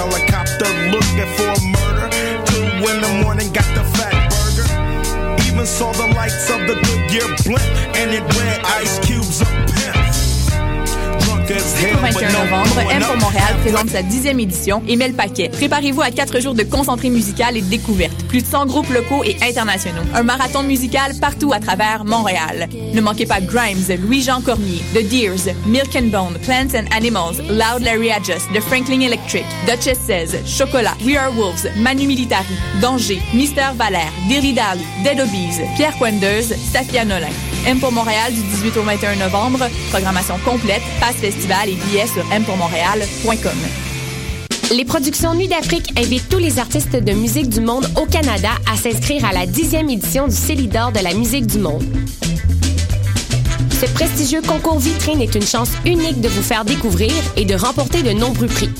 helicopter looking for a murder. Two in the morning, got the fat burger. Even saw the lights of the Goodyear blimp, and it read Ice. But 21 no novembre, M pour. Montréal présente sa dixième édition et met le paquet. Préparez-vous à quatre jours de concentré musical et de découverte. Plus de 100 groupes locaux et internationaux. Un marathon musical partout à travers Montréal. Ne manquez pas Grimes, Louis-Jean Cormier, The Deers, Milk and Bone, Plants and Animals, Loud Larry Adjust, The Franklin Electric, Duchess 16, Chocolat, We Are Wolves, Manu Militari, Danger, Mister Valère, Dilly Dally, Dead Obies, Pierre Poindeuse, Safia Nolin. M pour Montréal du 18 au 21 novembre. Programmation complète, passe festival et billets sur mpourmontréal.com. Les productions Nuit d'Afrique invitent tous les artistes de musique du monde au Canada à s'inscrire à la dixième édition du Célidor de la musique du monde. Ce prestigieux concours vitrine est une chance unique de vous faire découvrir et de remporter de nombreux prix.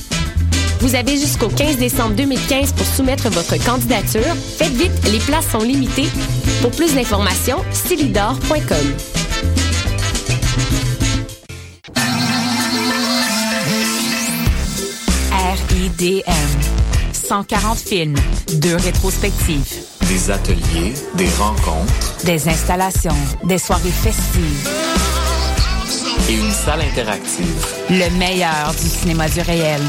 Vous avez jusqu'au 15 décembre 2015 pour soumettre votre candidature. Faites vite, les places sont limitées. Pour plus d'informations, célidor.com. RIDM. 140 films, deux rétrospectives, Des ateliers, des rencontres des installations, des soirées festives. et une salle interactive. Le meilleur du cinéma du réel.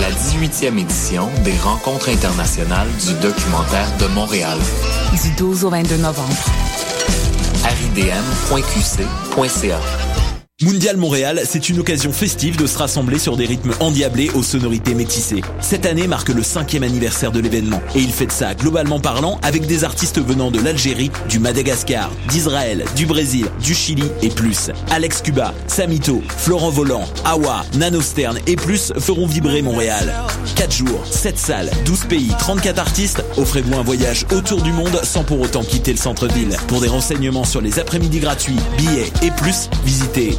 La 18e édition des rencontres internationales du documentaire de Montréal. Du 12 au 22 novembre. ridm.qc.ca. Mondial Montréal, c'est une occasion festive de se rassembler sur des rythmes endiablés aux sonorités métissées. Cette année marque le cinquième anniversaire de l'événement et il fait de ça globalement parlant avec des artistes venant de l'Algérie, du Madagascar, d'Israël, du Brésil, du Chili et plus. Alex Cuba, Samito, Florent Volant, Awa, Nano Stern et plus feront vibrer Montréal. 4 jours, 7 salles, 12 pays, 34 artistes, offrez-vous un voyage autour du monde sans pour autant quitter le centre-ville. Pour des renseignements sur les après-midi gratuits, billets et plus, visitez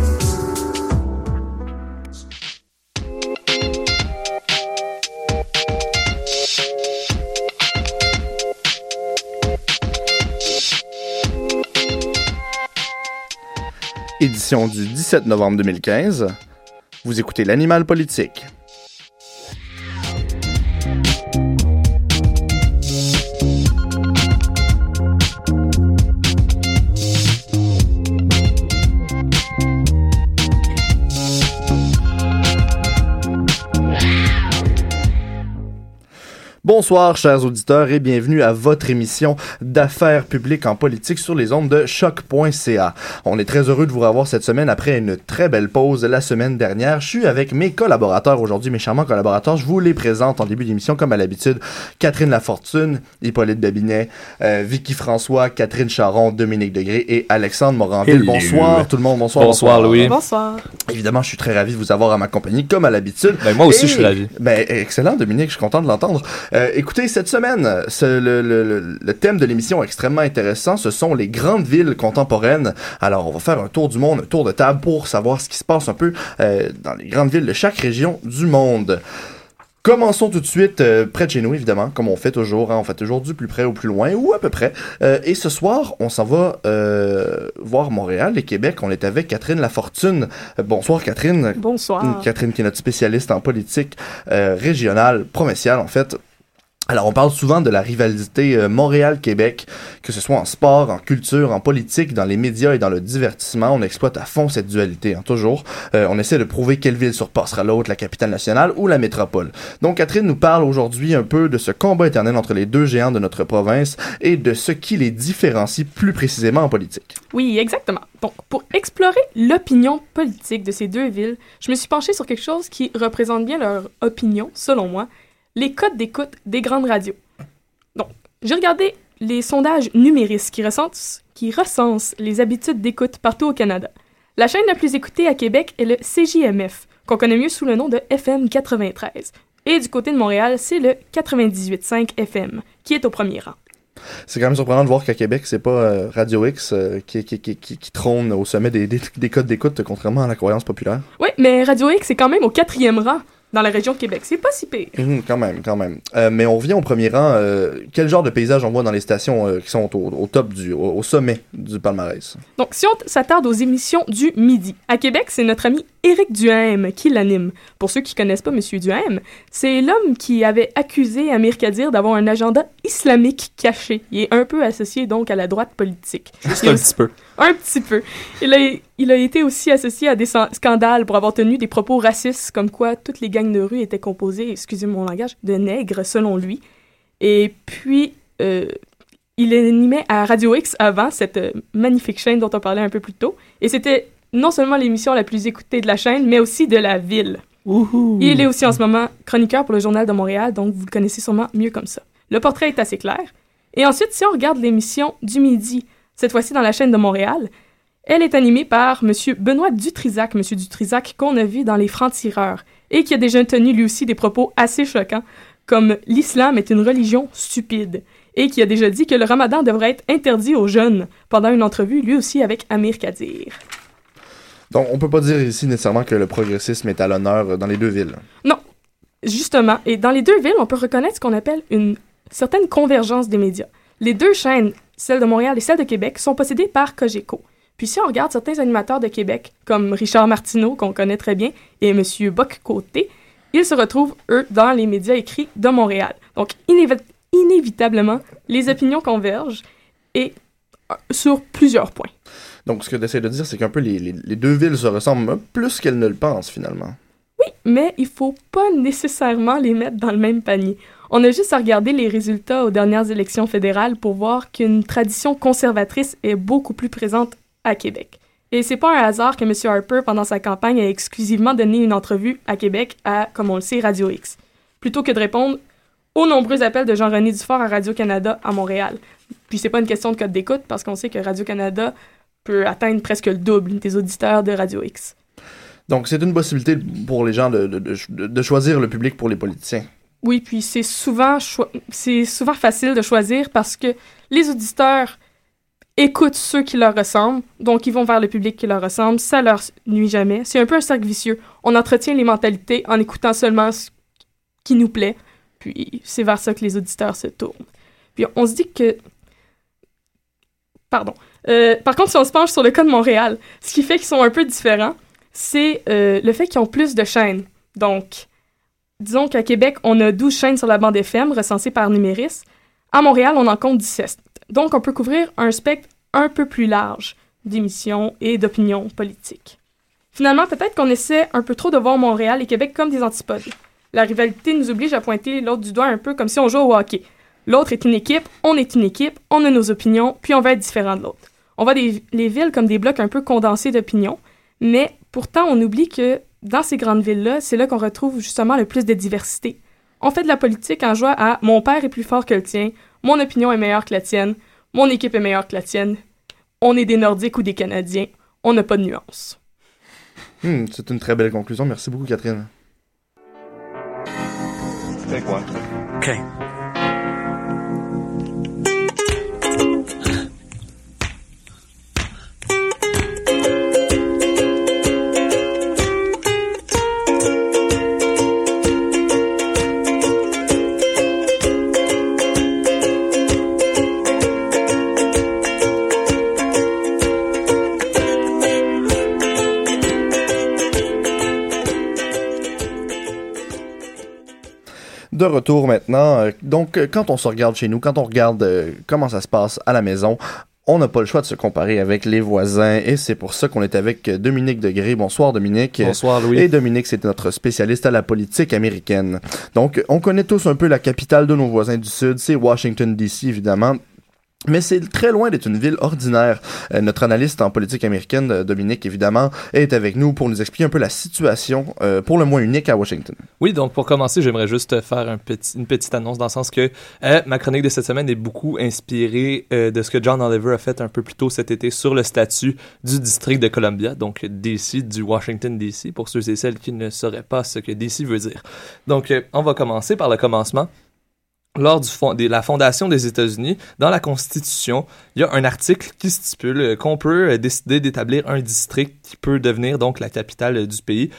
Édition du 17 novembre 2015. Vous écoutez l'animal politique. Bonsoir, chers auditeurs, et bienvenue à votre émission d'affaires publiques en politique sur les ondes de choc.ca. On est très heureux de vous revoir cette semaine après une très belle pause la semaine dernière. Je suis avec mes collaborateurs aujourd'hui, mes charmants collaborateurs. Je vous les présente en début d'émission, comme à l'habitude. Catherine Lafortune, Hippolyte Babinet, euh, Vicky François, Catherine Charon, Dominique Degré et Alexandre Moranville. Bonsoir tout le monde, bonsoir. Bonsoir, Louis. Bonsoir. Évidemment, je suis très ravi de vous avoir à ma compagnie, comme à l'habitude. Ben, moi aussi, Et- je suis ravi. Ben, excellent, Dominique, je suis content de l'entendre. Euh, écoutez, cette semaine, ce- le, le- le- le thème de l'émission est extrêmement intéressant. Ce sont les grandes villes contemporaines. Alors, on va faire un tour du monde, un tour de table pour savoir ce qui se passe un peu euh, dans les grandes villes de chaque région du monde. Commençons tout de suite euh, près de chez nous, évidemment, comme on fait toujours. hein. on fait toujours du plus près au plus loin, ou à peu près. Euh, et ce soir, on s'en va euh, voir Montréal et Québec. On est avec Catherine Lafortune. Bonsoir, Catherine. Bonsoir. Catherine, qui est notre spécialiste en politique régionale, provinciale, en fait. Alors, on parle souvent de la rivalité euh, Montréal-Québec, que ce soit en sport, en culture, en politique, dans les médias et dans le divertissement. On exploite à fond cette dualité, hein, toujours. Euh, on essaie de prouver quelle ville surpassera l'autre, la capitale nationale ou la métropole. Donc, Catherine nous parle aujourd'hui un peu de ce combat éternel entre les deux géants de notre province et de ce qui les différencie plus précisément en politique. Oui, exactement. Donc, pour explorer l'opinion politique de ces deux villes, je me suis penchée sur quelque chose qui représente bien leur opinion, selon moi, les codes d'écoute des grandes radios. Donc, j'ai regardé les sondages numéristes qui recensent, qui recensent les habitudes d'écoute partout au Canada. La chaîne la plus écoutée à Québec est le CJMF, qu'on connaît mieux sous le nom de FM 93. Et du côté de Montréal, c'est le 98.5 FM, qui est au premier rang. C'est quand même surprenant de voir qu'à Québec, c'est pas euh, Radio X euh, qui, qui, qui, qui, qui trône au sommet des, des, des codes d'écoute, contrairement à la croyance populaire. Oui, mais Radio X est quand même au quatrième rang dans la région de Québec. C'est pas si pire. Mhm, quand même, quand même. Euh, mais on revient au premier rang. euh, quel genre de paysage on voit dans les stations euh, qui sont au, au top du, au, au sommet du palmarès? Donc, si on s'attarde aux émissions du midi, à Québec, c'est notre ami Éric Duhaime qui l'anime. Pour ceux qui connaissent pas Monsieur Duhaime, c'est l'homme qui avait accusé Amir Kadir d'avoir un agenda islamique caché. Il est un peu associé donc à la droite politique. Juste un petit peu. Un petit peu. Il a, il a été aussi associé à des scandales pour avoir tenu des propos racistes, comme quoi toutes les gangs de rue étaient composées, excusez mon langage, de nègres, selon lui. Et puis, euh, il animait à Radio X avant, cette euh, magnifique chaîne dont on parlait un peu plus tôt. Et c'était non seulement l'émission la plus écoutée de la chaîne, mais aussi de la ville. Il est aussi en ce moment chroniqueur pour le Journal de Montréal, donc vous le connaissez sûrement mieux comme ça. Le portrait est assez clair. Et ensuite, si on regarde l'émission du midi, cette fois-ci dans la chaîne de Montréal, elle est animée par M. Benoît Dutrisac, M. Dutrisac qu'on a vu dans Les Francs-Tireurs, et qui a déjà tenu lui aussi des propos assez choquants, comme l'islam est une religion stupide, et qui a déjà dit que le ramadan devrait être interdit aux jeunes, pendant une entrevue lui aussi avec Amir Kadir. Donc, on peut pas dire ici nécessairement que le progressisme est à l'honneur dans les deux villes. Non, justement. Et dans les deux villes, on peut reconnaître ce qu'on appelle une certaine convergence des médias. Les deux chaînes, celle de Montréal et celle de Québec, sont possédées par Cogeco. Puis si on regarde certains animateurs de Québec, comme Richard Martineau, qu'on connaît très bien, et M. Bock-Côté, ils se retrouvent, eux, dans les médias écrits de Montréal. Donc, inévi- inévitablement, les opinions convergent, et euh, sur plusieurs points. Donc, ce que tu essaies de dire, c'est qu'un peu les, les, deux villes se ressemblent plus qu'elles ne le pensent, finalement. mais il faut pas nécessairement les mettre dans le même panier. On a juste à regarder les résultats aux dernières élections fédérales pour voir qu'une tradition conservatrice est beaucoup plus présente à Québec. Et c'est pas un hasard que M. Harper, pendant sa campagne, ait exclusivement donné une entrevue à Québec à, comme on le sait, Radio X, plutôt que de répondre aux nombreux appels de Jean-René Dufort à Radio-Canada à Montréal. Puis c'est pas une question de code d'écoute, parce qu'on sait que Radio-Canada peut atteindre presque le double des auditeurs de Radio X. Donc, c'est une possibilité pour les gens de, de, de, de choisir le public pour les politiciens. Oui, puis c'est souvent, c'est souvent facile de choisir parce que les auditeurs écoutent ceux qui leur ressemblent, donc ils vont vers le public qui leur ressemble, ça leur nuit jamais. C'est un peu un cercle vicieux. On entretient les mentalités en écoutant seulement ce qui nous plaît, puis c'est vers ça que les auditeurs se tournent. Puis on se dit que... Pardon. Euh, par contre, si on se penche sur le cas de Montréal, ce qui fait qu'ils sont un peu différents, c'est euh, le fait qu'ils ont plus de chaînes. Donc, disons qu'à Québec, on a 12 chaînes sur la bande FM recensées par Numéris. À Montréal, on en compte 17. Donc, on peut couvrir un spectre un peu plus large d'émissions et d'opinions politiques. Finalement, peut-être qu'on essaie un peu trop de voir Montréal et Québec comme des antipodes. La rivalité nous oblige à pointer l'autre du doigt un peu comme si on jouait au hockey. L'autre est une équipe, on est une équipe, on a nos opinions, puis on va être différent de l'autre. On voit des- les villes comme des blocs un peu condensés d'opinions, mais pourtant on oublie que dans ces grandes villes-là, c'est là qu'on retrouve justement le plus de diversité. On fait de la politique en jouant à mon père est plus fort que le tien, mon opinion est meilleure que la tienne, mon équipe est meilleure que la tienne, on est des Nordiques ou des Canadiens, on n'a pas de nuance. Hmm, c'est une très belle conclusion. Merci beaucoup, Catherine. Okay. De retour maintenant. Euh, Donc, euh, quand on se regarde chez nous, quand on regarde euh, comment ça se passe à la maison, on n'a pas le choix de se comparer avec les voisins et c'est pour ça qu'on est avec Dominique Degré. Bonsoir Dominique. Bonsoir, Louis. Et Dominique, c'est notre spécialiste à la politique américaine. Donc, on connaît tous un peu la capitale de nos voisins du Sud, c'est Washington DC évidemment. Mais c'est très loin d'être une ville ordinaire. Euh, notre analyste en politique américaine, euh, Dominique, évidemment, est avec nous pour nous expliquer un peu la situation, euh, pour le moins unique à Washington. Oui, donc pour commencer, j'aimerais juste faire un petit, une petite annonce dans le sens que euh, ma chronique de cette semaine est beaucoup inspirée euh, de ce que John Oliver a fait un peu plus tôt cet été sur le statut du district de Columbia, donc DC, du Washington DC, pour ceux et celles qui ne sauraient pas ce que DC veut dire. Donc, euh, on va commencer par le commencement. Lors du fond- de la fondation des États-Unis, dans la Constitution, il y a un article qui stipule euh, qu'on peut euh, décider d'établir un district qui peut devenir donc la capitale euh, du pays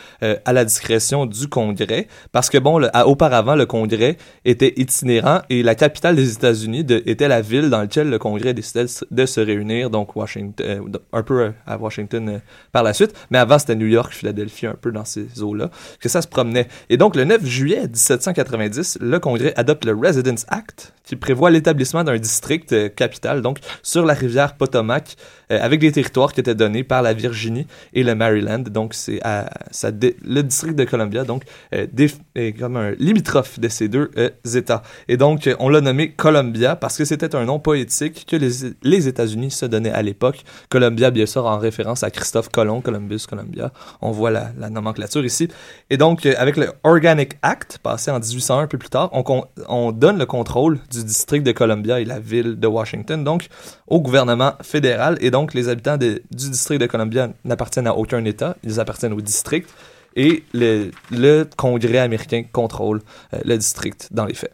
à la discrétion du Congrès, parce que bon, auparavant le Congrès était itinérant et la capitale des États-Unis était la ville dans laquelle le Congrès décidait de se- réunir, donc Washington, un peu à Washington par la suite, mais avant c'était New York, Philadelphie, un peu dans ces eaux-là, que ça se promenait. Et donc le 9 juillet 1790, le Congrès adopte le Residence Act, qui prévoit l'établissement d'un district euh, capital, donc sur la rivière Potomac, euh, avec des territoires qui étaient donnés par la Virginie et le Maryland. Donc c'est le district de Columbia, donc euh, déf- est comme un limitrophe de ces deux euh, États. Et donc euh, on l'a nommé Columbia parce que c'était un nom poétique que les, les États-Unis se donnaient à l'époque. Columbia, bien sûr, en référence à Christophe Colomb, Columbus, Columbia. On voit la, la nomenclature ici. Et donc, euh, avec le Organic Act, passé en 1801, un peu plus tard, on, on donne le contrôle du district de Columbia et la ville de Washington, donc, au gouvernement fédéral. Et donc, les habitants de- du district de Columbia n'appartiennent à aucun État, ils appartiennent au district. Et le, le Congrès américain contrôle euh, le district dans les faits.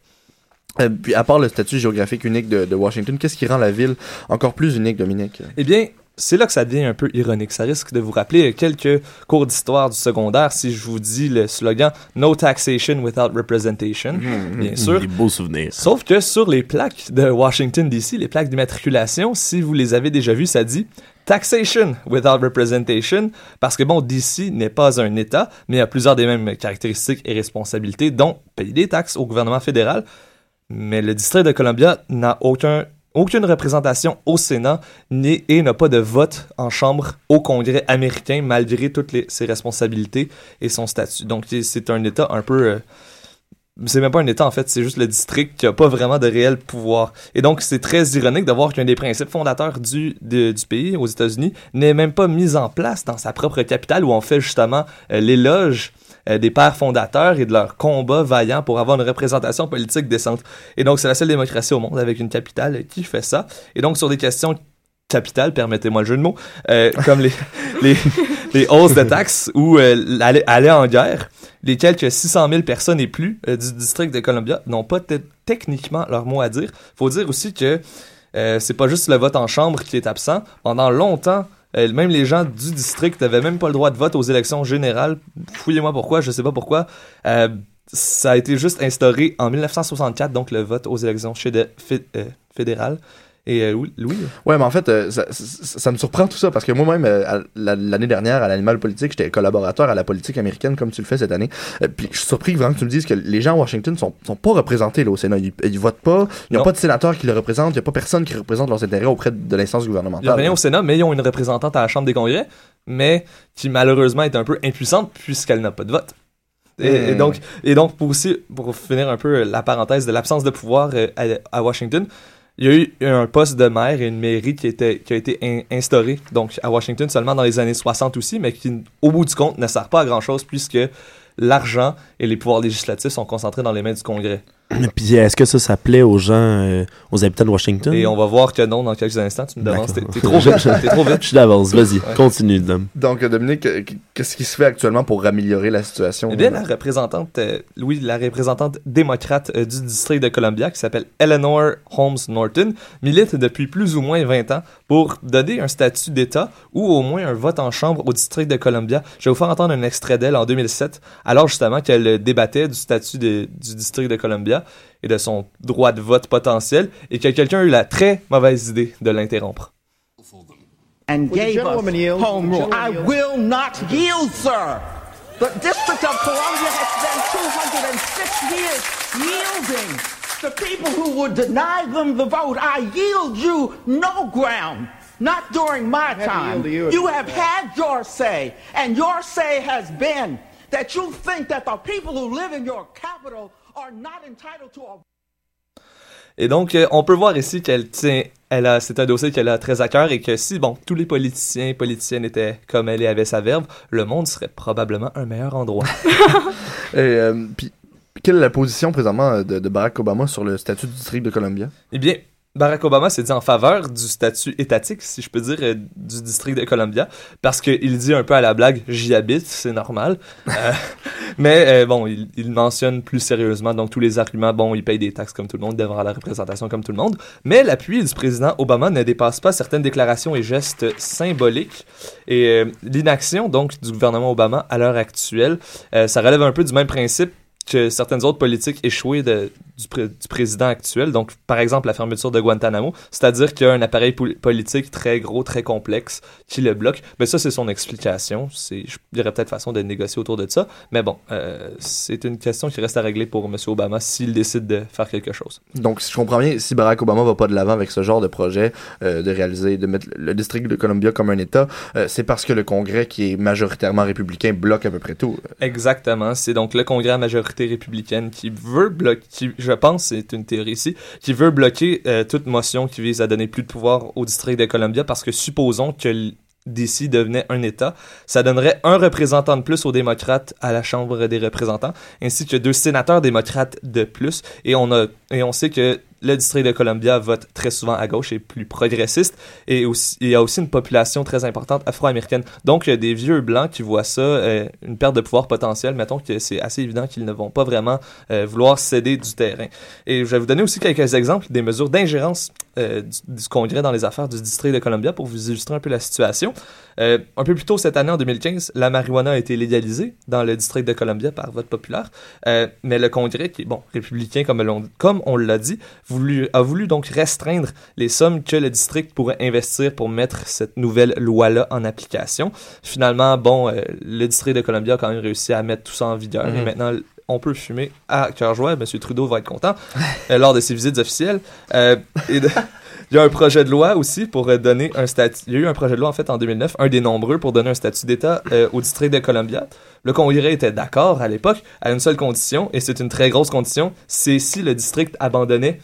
Euh, puis à part le statut géographique unique de, de Washington, qu'est-ce qui rend la ville encore plus unique, Dominique? Eh bien, c'est là que ça devient un peu ironique. Ça risque de vous rappeler quelques cours d'histoire du secondaire si je vous dis le slogan No taxation without representation, bien sûr. Des beaux souvenirs. Sauf que sur les plaques de Washington DC, les plaques d'immatriculation, si vous les avez déjà vues, ça dit Taxation without representation, parce que bon, DC n'est pas un État, mais il a plusieurs des mêmes caractéristiques et responsabilités, dont payer des taxes au gouvernement fédéral. Mais le district de Columbia n'a aucun, aucune représentation au Sénat et n'a pas de vote en chambre au Congrès américain, malgré toutes ses responsabilités et son statut. Donc, c'est un État un peu. euh, c'est même pas un État en fait, c'est juste le district qui a pas vraiment de réel pouvoir. Et donc c'est très ironique de voir qu'un des principes fondateurs du, pays aux États-Unis n'est même pas mis en place dans sa propre capitale où on fait justement euh, l'éloge des pères fondateurs et de leur combat vaillant pour avoir une représentation politique décente. Et donc c'est la seule démocratie au monde avec une capitale qui fait ça. Et donc sur des questions capitales, permettez-moi le jeu de mots, euh, comme les, les, les hausses de taxes ou euh, aller, aller en guerre, les quelques 600 000 personnes et plus euh, du district de Columbia n'ont pas te- techniquement leur mot à dire. faut dire aussi que euh, c'est pas juste le vote en chambre qui est absent. Pendant longtemps, euh, même les gens du district n'avaient même pas le droit de vote aux élections générales. Fouillez-moi pourquoi, je sais pas pourquoi. Euh, ça a été juste instauré en 1964, donc le vote aux élections euh, fédérales. Et euh, oui, Louis? Ouais, mais en fait, euh, ça, ça- ça me surprend tout ça parce que moi-même, euh, l'année dernière, à l'animal politique, j'étais collaborateur à la politique américaine comme tu le fais cette année. Puis je suis surpris vraiment que tu me dises que les gens à Washington sont, sont pas représentés là, au Sénat. Ils, ils votent pas, ils n'ont Non. pas de sénateurs qui le représentent, il n'y a pas personne qui représente leurs intérêts auprès de l'instance Il n'y a gouvernementale. rien au Sénat, mais ils ont une représentante à la Chambre des congrès, mais qui malheureusement est un peu impuissante puisqu'elle n'a pas de vote. Et, et Hmm. donc, et donc pour aussi, pour finir un peu la parenthèse de l'absence de pouvoir à, à Washington, il y a eu un poste de maire et une mairie qui, était, qui a été in- instauré donc à Washington seulement dans les années 60 aussi, mais qui, au bout du compte, ne sert pas à grand chose puisque l'argent et les pouvoirs législatifs sont concentrés dans les mains du Congrès. Puis est-ce que ça, ça plaît aux gens, euh, aux habitants de Washington? Et on va voir que non dans quelques instants. Tu me demandes, t'es trop vite. T'es trop vite. Je suis d'avance, vas-y, Ouais. continue, Dom. Donc, Dominique, euh, qu'est-ce qui se fait actuellement pour améliorer la situation? Eh bien, la représentante, euh, Louis, la représentante démocrate euh, du district de Columbia, qui s'appelle Eleanor Holmes Norton, milite depuis plus ou moins 20 ans pour donner un statut d'État ou au moins un vote en chambre au district de Columbia. Je vais vous faire entendre un extrait d'elle en 2007, alors justement qu'elle débattait du statut de- du district de Columbia et de son droit de vote potentiel, et que quelqu'un a eu la très mauvaise idée de l'interrompre. and the gave us home rule. I will not yield, sir. The District of Columbia has spent 206 years yielding to people who would deny them the vote. I yield you no ground. Not during my time. You have had your say, and your say has been that you think that the people who live in your capital are not entitled to a Et donc, euh, on peut voir ici qu'elle tient, elle a, c'est un dossier qu'elle a très à cœur et que si, bon, tous les politiciens et politiciennes étaient comme elle et avaient sa verve, le monde serait probablement un meilleur endroit. Et, euh, puis, quelle est la position présentement de, de Barack Obama sur le statut du district de Columbia? eh bien, Barack Obama s'est dit en faveur du statut étatique, si je peux dire, euh, du district de Columbia, parce qu'il dit un peu à la blague, j'y habite, c'est normal. Euh, mais euh, bon, il, mentionne plus sérieusement donc tous les arguments, bon, il paye des taxes comme tout le monde, il devra la représentation comme tout le monde. Mais l'appui du président Obama ne dépasse pas certaines déclarations et gestes symboliques. Et l'inaction donc du gouvernement Obama à l'heure actuelle, ça relève un peu du même principe que certaines autres politiques échouées de- du, pré- du président actuel. Donc, par exemple, la fermeture de Guantanamo, c'est-à-dire qu'il y a un appareil pol- politique très gros, très complexe qui le bloque. Mais ça, c'est son explication. Il y aurait peut-être façon de négocier autour de ça. Mais bon, euh, c'est une question qui reste à régler pour M. Obama s'il décide de faire quelque chose. Donc, si je comprends bien, si Barack Obama va pas de l'avant avec ce genre de projet, euh, de réaliser, de mettre le district de Columbia comme un État, euh, c'est parce que le Congrès, qui est majoritairement républicain, bloque à peu près tout. Exactement. C'est donc le Congrès à majorité républicaine qui veut bloquer, qui, je pense, c'est une théorie ici, qui veut bloquer euh, toute motion qui vise à donner plus de pouvoir au district de Columbia parce que supposons que DC devenait un État, ça donnerait un représentant de plus aux démocrates à la Chambre des représentants, ainsi que deux sénateurs démocrates de plus. Et on, a, et on sait que le district de Columbia vote très souvent à gauche et plus progressiste. Et il y a aussi une population très importante afro-américaine. Donc, il y a des vieux blancs qui voient ça, euh, une perte de pouvoir potentielle. Mettons que c'est assez évident qu'ils ne vont pas vraiment euh, vouloir céder du terrain. Et je vais vous donner aussi quelques exemples des mesures d'ingérence euh, du, du Congrès dans les affaires du district de Columbia pour vous illustrer un peu la situation. Euh, un peu plus tôt cette année, en 2015, la marijuana a été légalisée dans le district de Columbia par vote populaire. Euh, mais le Congrès, qui est bon, républicain comme, l'on- comme on l'a dit, voulu, a voulu donc restreindre les sommes que le district pourrait investir pour mettre cette nouvelle loi-là en application. Finalement, bon, le district de Columbia a quand même réussi à mettre tout ça en vigueur. Mhm. Et maintenant, on peut fumer à cœur joie. Monsieur Trudeau va être content euh, lors de ses visites officielles. Euh, Il y a un projet de loi aussi pour donner un statut. Il y a eu un projet de loi en fait en 2009, un des nombreux pour donner un statut d'État euh, au district de Columbia. Le Congrès était d'accord à l'époque à une seule condition, et c'est une très grosse condition, c'est si le district abandonnait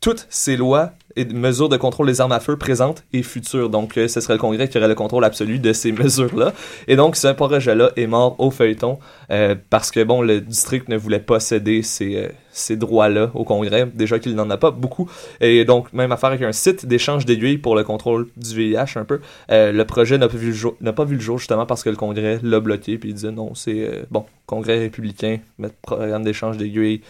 toutes ces lois et mesures de contrôle des armes à feu présentes et futures. Donc, euh, ce serait le Congrès qui aurait le contrôle absolu de ces mesures-là. Et donc, ce projet-là est mort au feuilleton euh, parce que, bon, le district ne voulait pas céder ces, euh, ces droits-là au Congrès, déjà qu'il n'en a pas beaucoup. Et donc, même affaire avec un site d'échange d'aiguilles pour le contrôle du VIH un peu. Le projet n'a pas, vu le jour- justement parce que le Congrès l'a bloqué puis il disait non, c'est bon, Congrès républicain, mettre programme d'échange d'aiguilles.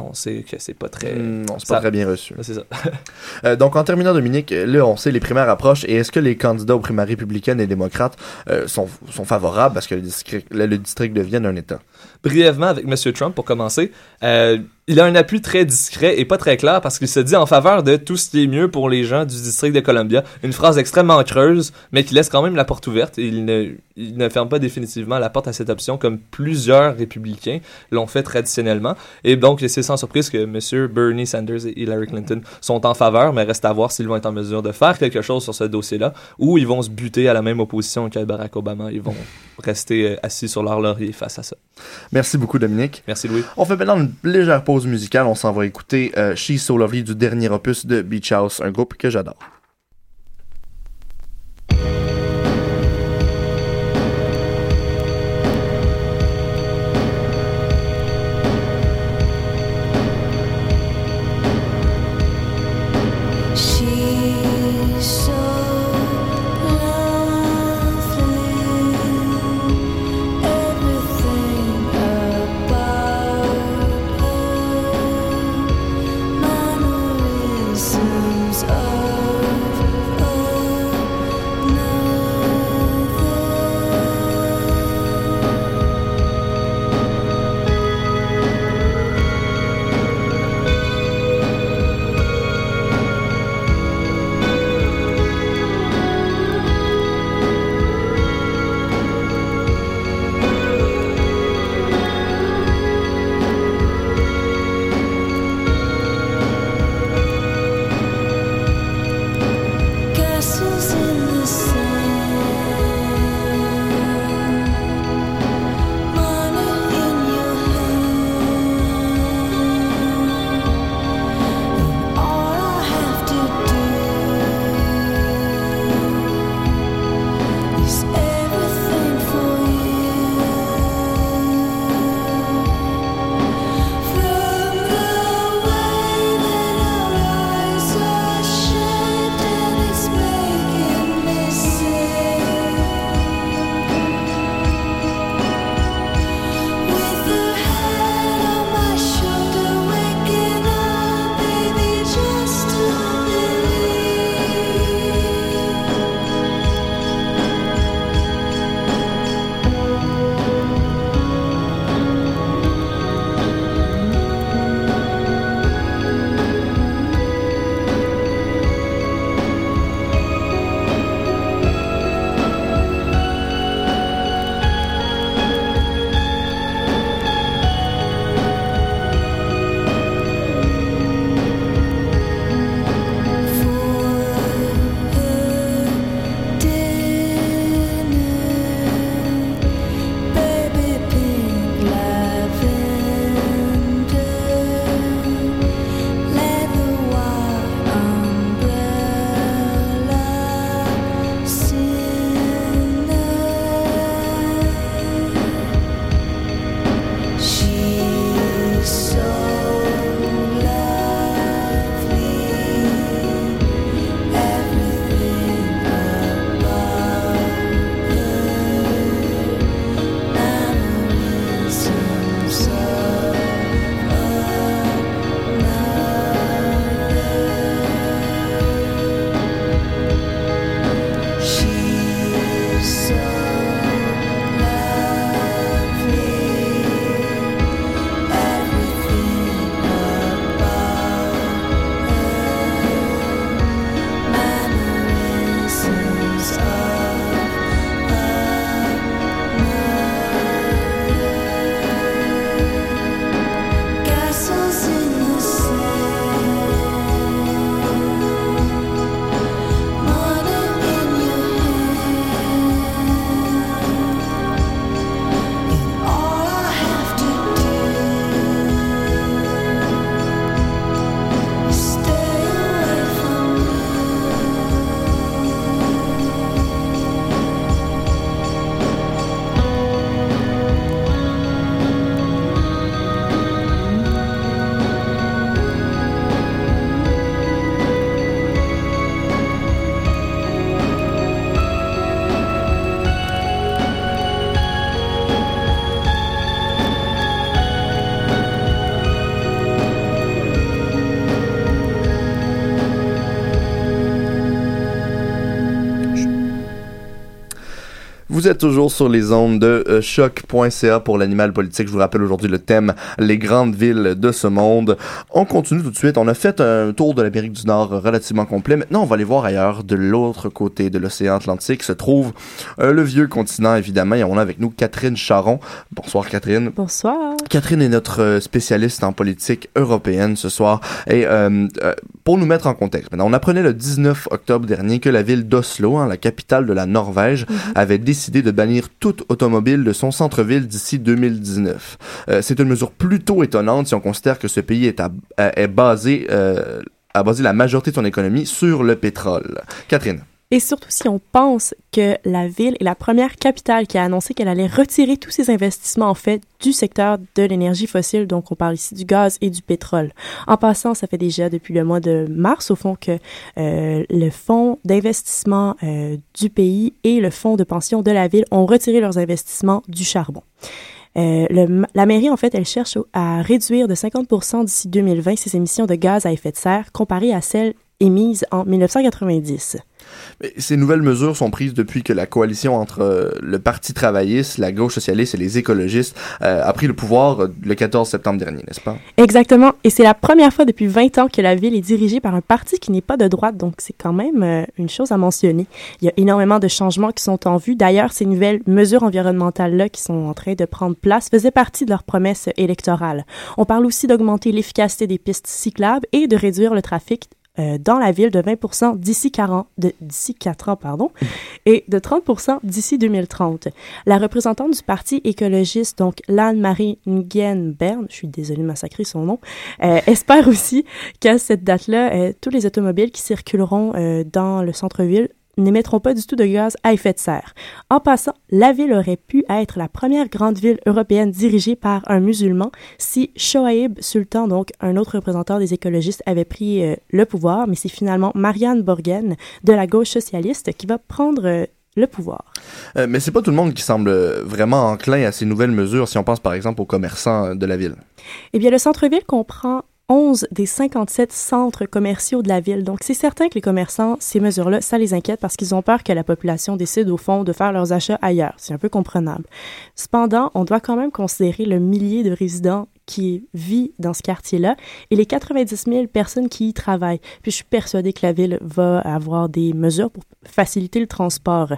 On sait que c'est pas très. Hmm, non, c'est ça- pas très bien reçu. C'est ça. Euh, donc, en terminant, Dominique, là, on sait les primaires approchent. Et est-ce que les candidats aux primaires républicaines et démocrates euh, sont, sont favorables parce que le district, le, le district devienne un État? Brièvement avec M. Trump pour commencer. Euh, il a un appui très discret et pas très clair parce qu'il se dit en faveur de tout ce qui est mieux pour les gens du district de Columbia. Une phrase extrêmement creuse, mais qui laisse quand même la porte ouverte. Et il ne, ne ferme pas définitivement la porte à cette option comme plusieurs républicains l'ont fait traditionnellement. Et donc, c'est sans surprise que M. Bernie Sanders et Hillary Clinton sont en faveur, mais reste à voir s'ils vont être en mesure de faire quelque chose sur ce dossier-là ou ils vont se buter à la même opposition que Barack Obama. Ils vont rester euh, assis sur leur laurier face à ça. Merci beaucoup, Dominique. Merci, Louis. On fait maintenant une légère pause musicale. On s'en va écouter euh, She's So Lovely du dernier opus de Beach House, un groupe que j'adore. Vous êtes toujours sur les ondes de euh, choc.ca pour l'animal politique. Je vous rappelle aujourd'hui le thème les grandes villes de ce monde. On continue tout de suite. On a fait un tour de l'Amérique du Nord relativement complet. Maintenant, on va aller voir ailleurs. De l'autre côté de l'océan Atlantique se trouve euh, le vieux continent, évidemment. Et on a avec nous Catherine Charon. Bonsoir, Catherine. Bonsoir. Catherine est notre euh, spécialiste en politique européenne ce soir. Et euh, euh, pour nous mettre en contexte, maintenant, on apprenait le 19 octobre dernier que la ville d'Oslo, hein, la capitale de la Norvège, avait décidé de bannir toute automobile de son centre-ville d'ici 2019. Euh, C'est une mesure plutôt étonnante si on considère que ce pays est, à- est basé, euh, a basé la majorité de son économie sur le pétrole. Catherine. Et surtout si on pense que la ville est la première capitale qui a annoncé qu'elle allait retirer tous ses investissements en fait du secteur de l'énergie fossile, donc on parle ici du gaz et du pétrole. En passant, ça fait déjà depuis le mois de mars au fond que euh, le fonds d'investissement euh, du pays et le fonds de pension de la ville ont retiré leurs investissements du charbon. Euh, la mairie, en fait, elle cherche à réduire de 50 d'ici 2020 ses émissions de gaz à effet de serre comparées à celles émises en 1990. Mais ces nouvelles mesures sont prises depuis que la coalition entre euh, le Parti travailliste, la gauche socialiste et les écologistes euh, a pris le pouvoir euh, le 14 septembre dernier, n'est-ce pas? Exactement. Et c'est la première fois depuis 20 ans que la ville est dirigée par un parti qui n'est pas de droite, donc c'est quand même une chose à mentionner. Il y a énormément de changements qui sont en vue. D'ailleurs, ces nouvelles mesures environnementales-là qui sont en train de prendre place faisaient partie de leurs promesses électorales. On parle aussi d'augmenter l'efficacité des pistes cyclables et de réduire le trafic euh, dans la ville de 20% d'ici 40 de- d'ici 4 ans pardon et de 30% d'ici 2030. La représentante du parti écologiste donc l'Anne-Marie Nguyen Bern, je suis désolée de massacrer son nom, euh, espère aussi qu'à cette date-là euh, tous les automobiles qui circuleront dans le centre-ville n'émettront pas du tout de gaz à effet de serre. En passant, la ville aurait pu être la première grande ville européenne dirigée par un musulman si Shoaib Sultan, donc un autre représentant des écologistes, avait pris euh, le pouvoir, mais c'est finalement Marianne Borgen de la gauche socialiste qui va prendre euh, le pouvoir. Euh, mais c'est pas tout le monde qui semble vraiment enclin à ces nouvelles mesures si on pense par exemple aux commerçants de la ville. Eh bien, le centre-ville comprend 11 des 57 centres commerciaux de la ville. Donc, c'est certain que les commerçants, ces mesures-là, ça les inquiète parce qu'ils ont peur que la population décide, au fond, de faire leurs achats ailleurs. C'est un peu comprenable. Cependant, on doit quand même considérer le millier de résidents qui vit dans ce quartier-là et les 90 000 personnes qui y travaillent. Puis je suis persuadée que la ville va avoir des mesures pour faciliter le transport.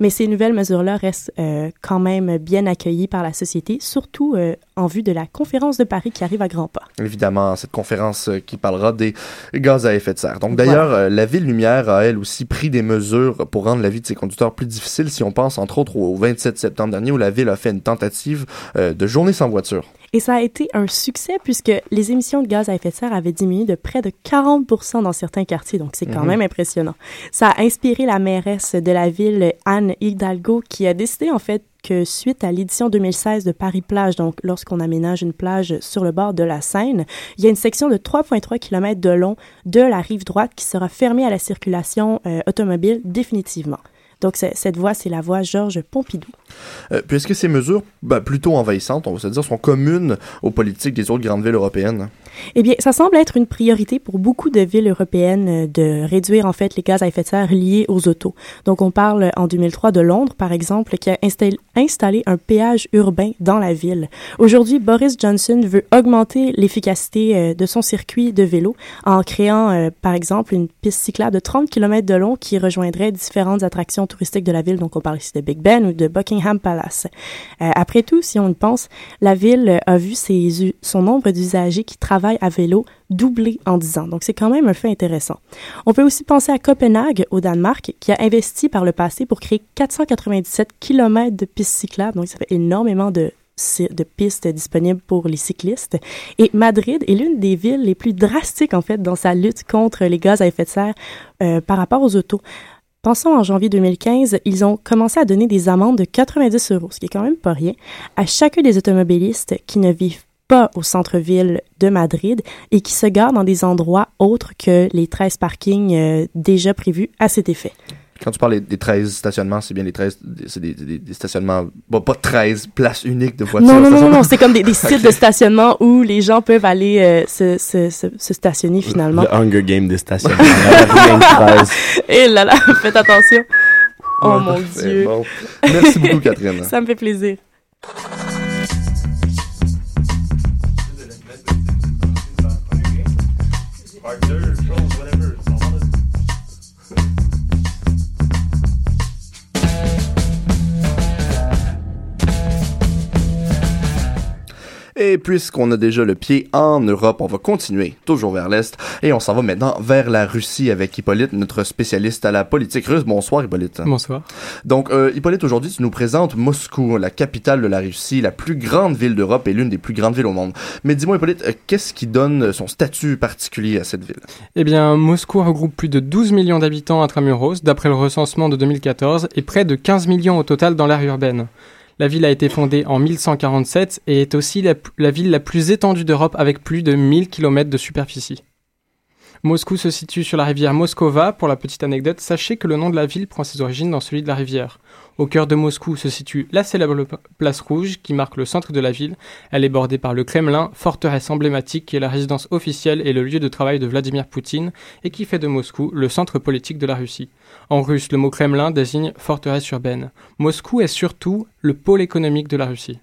Mais ces nouvelles mesures-là restent euh, quand même bien accueillies par la société, surtout euh, en vue de la conférence de Paris qui arrive à grands pas. Évidemment, cette conférence euh, qui parlera des gaz à effet de serre. Donc d'ailleurs, la ville Lumière a elle aussi pris des mesures pour rendre la vie de ses conducteurs plus difficile si on pense entre autres au 27 septembre dernier où la ville a fait une tentative euh, de journée sans voiture. Et ça a été un succès puisque les émissions de gaz à effet de serre avaient diminué de près de 40 dans certains quartiers, donc c'est quand Mhm. même impressionnant. Ça a inspiré la mairesse de la ville, Anne Hidalgo, qui a décidé en fait que suite à l'édition 2016 de Paris-Plage, donc lorsqu'on aménage une plage sur le bord de la Seine, il y a une section de 3,3 km de long de la rive droite qui sera fermée à la circulation euh, automobile définitivement. Donc cette voie, c'est la voie Georges Pompidou. Euh, puis est-ce que ces mesures, ben, plutôt envahissantes, on va se dire, sont communes aux politiques des autres grandes villes européennes? Eh bien, ça semble être une priorité pour beaucoup de villes européennes euh, de réduire en fait les gaz à effet de serre liés aux autos. Donc, on parle en 2003 de Londres, par exemple, qui a installé, installé un péage urbain dans la ville. Aujourd'hui, Boris Johnson veut augmenter l'efficacité euh, de son circuit de vélo en créant, euh, par exemple, une piste cyclable de 30 km de long qui rejoindrait différentes attractions touristiques de la ville. Donc, on parle ici de Big Ben ou de Buckingham Palace. Euh, après tout, si on y pense, la ville a vu son nombre d'usagers qui travaillent à vélo doubler en 10 ans. Donc, c'est quand même un fait intéressant. On peut aussi penser à Copenhague, au Danemark, qui a investi par le passé pour créer 497 km de pistes cyclables. Donc, ça fait énormément de pistes disponibles pour les cyclistes. Et Madrid est l'une des villes les plus drastiques, en fait, dans sa lutte contre les gaz à effet de serre euh, par rapport aux autos. Pensons en janvier 2015, ils ont commencé à donner des amendes de 90 euros, ce qui est quand même pas rien, à chacun des automobilistes qui ne vivent pas au centre-ville de Madrid et qui se garent dans des endroits autres que les 13 parkings euh, déjà prévus à cet effet. Quand tu parles des- des 13 stationnements, c'est bien les 13, des- c'est des, des- des stationnements, bon, pas 13 places uniques de voitures. Non, non, non, non, c'est comme des, des sites de stationnement où les gens peuvent aller euh, se, se, se, se stationner finalement. Le Hunger Game des stationnements. La rue 23. Et là là, faites attention. Oh Ouais, mon parfait. Dieu. Bon. Merci beaucoup, Catherine. Ça me fait plaisir. Et puisqu'on a déjà le pied en Europe, on va continuer toujours vers l'Est et on s'en va maintenant vers la Russie avec Hippolyte, notre spécialiste à la politique russe. Bonsoir Hippolyte. Bonsoir. Donc euh, Hippolyte, aujourd'hui tu nous présentes Moscou, la capitale de la Russie, la plus grande ville d'Europe et l'une des plus grandes villes au monde. Mais dis-moi Hippolyte, euh, qu'est-ce qui donne son statut particulier à cette ville? Eh bien, Moscou regroupe plus de 12 millions d'habitants intramuros, d'après le recensement de 2014, et près de 15 millions au total dans l'aire urbaine. La ville a été fondée en 1147 et est aussi la, ville la plus étendue d'Europe avec plus de 1000 km de superficie. Moscou se situe sur la rivière Moskova. Pour la petite anecdote, sachez que le nom de la ville prend ses origines dans celui de la rivière. Au cœur de Moscou se situe la célèbre place rouge qui marque le centre de la ville. Elle est bordée par le Kremlin, forteresse emblématique qui est la résidence officielle et le lieu de travail de Vladimir Poutine et qui fait de Moscou le centre politique de la Russie. En russe, le mot Kremlin désigne forteresse urbaine. Moscou est surtout le pôle économique de la Russie.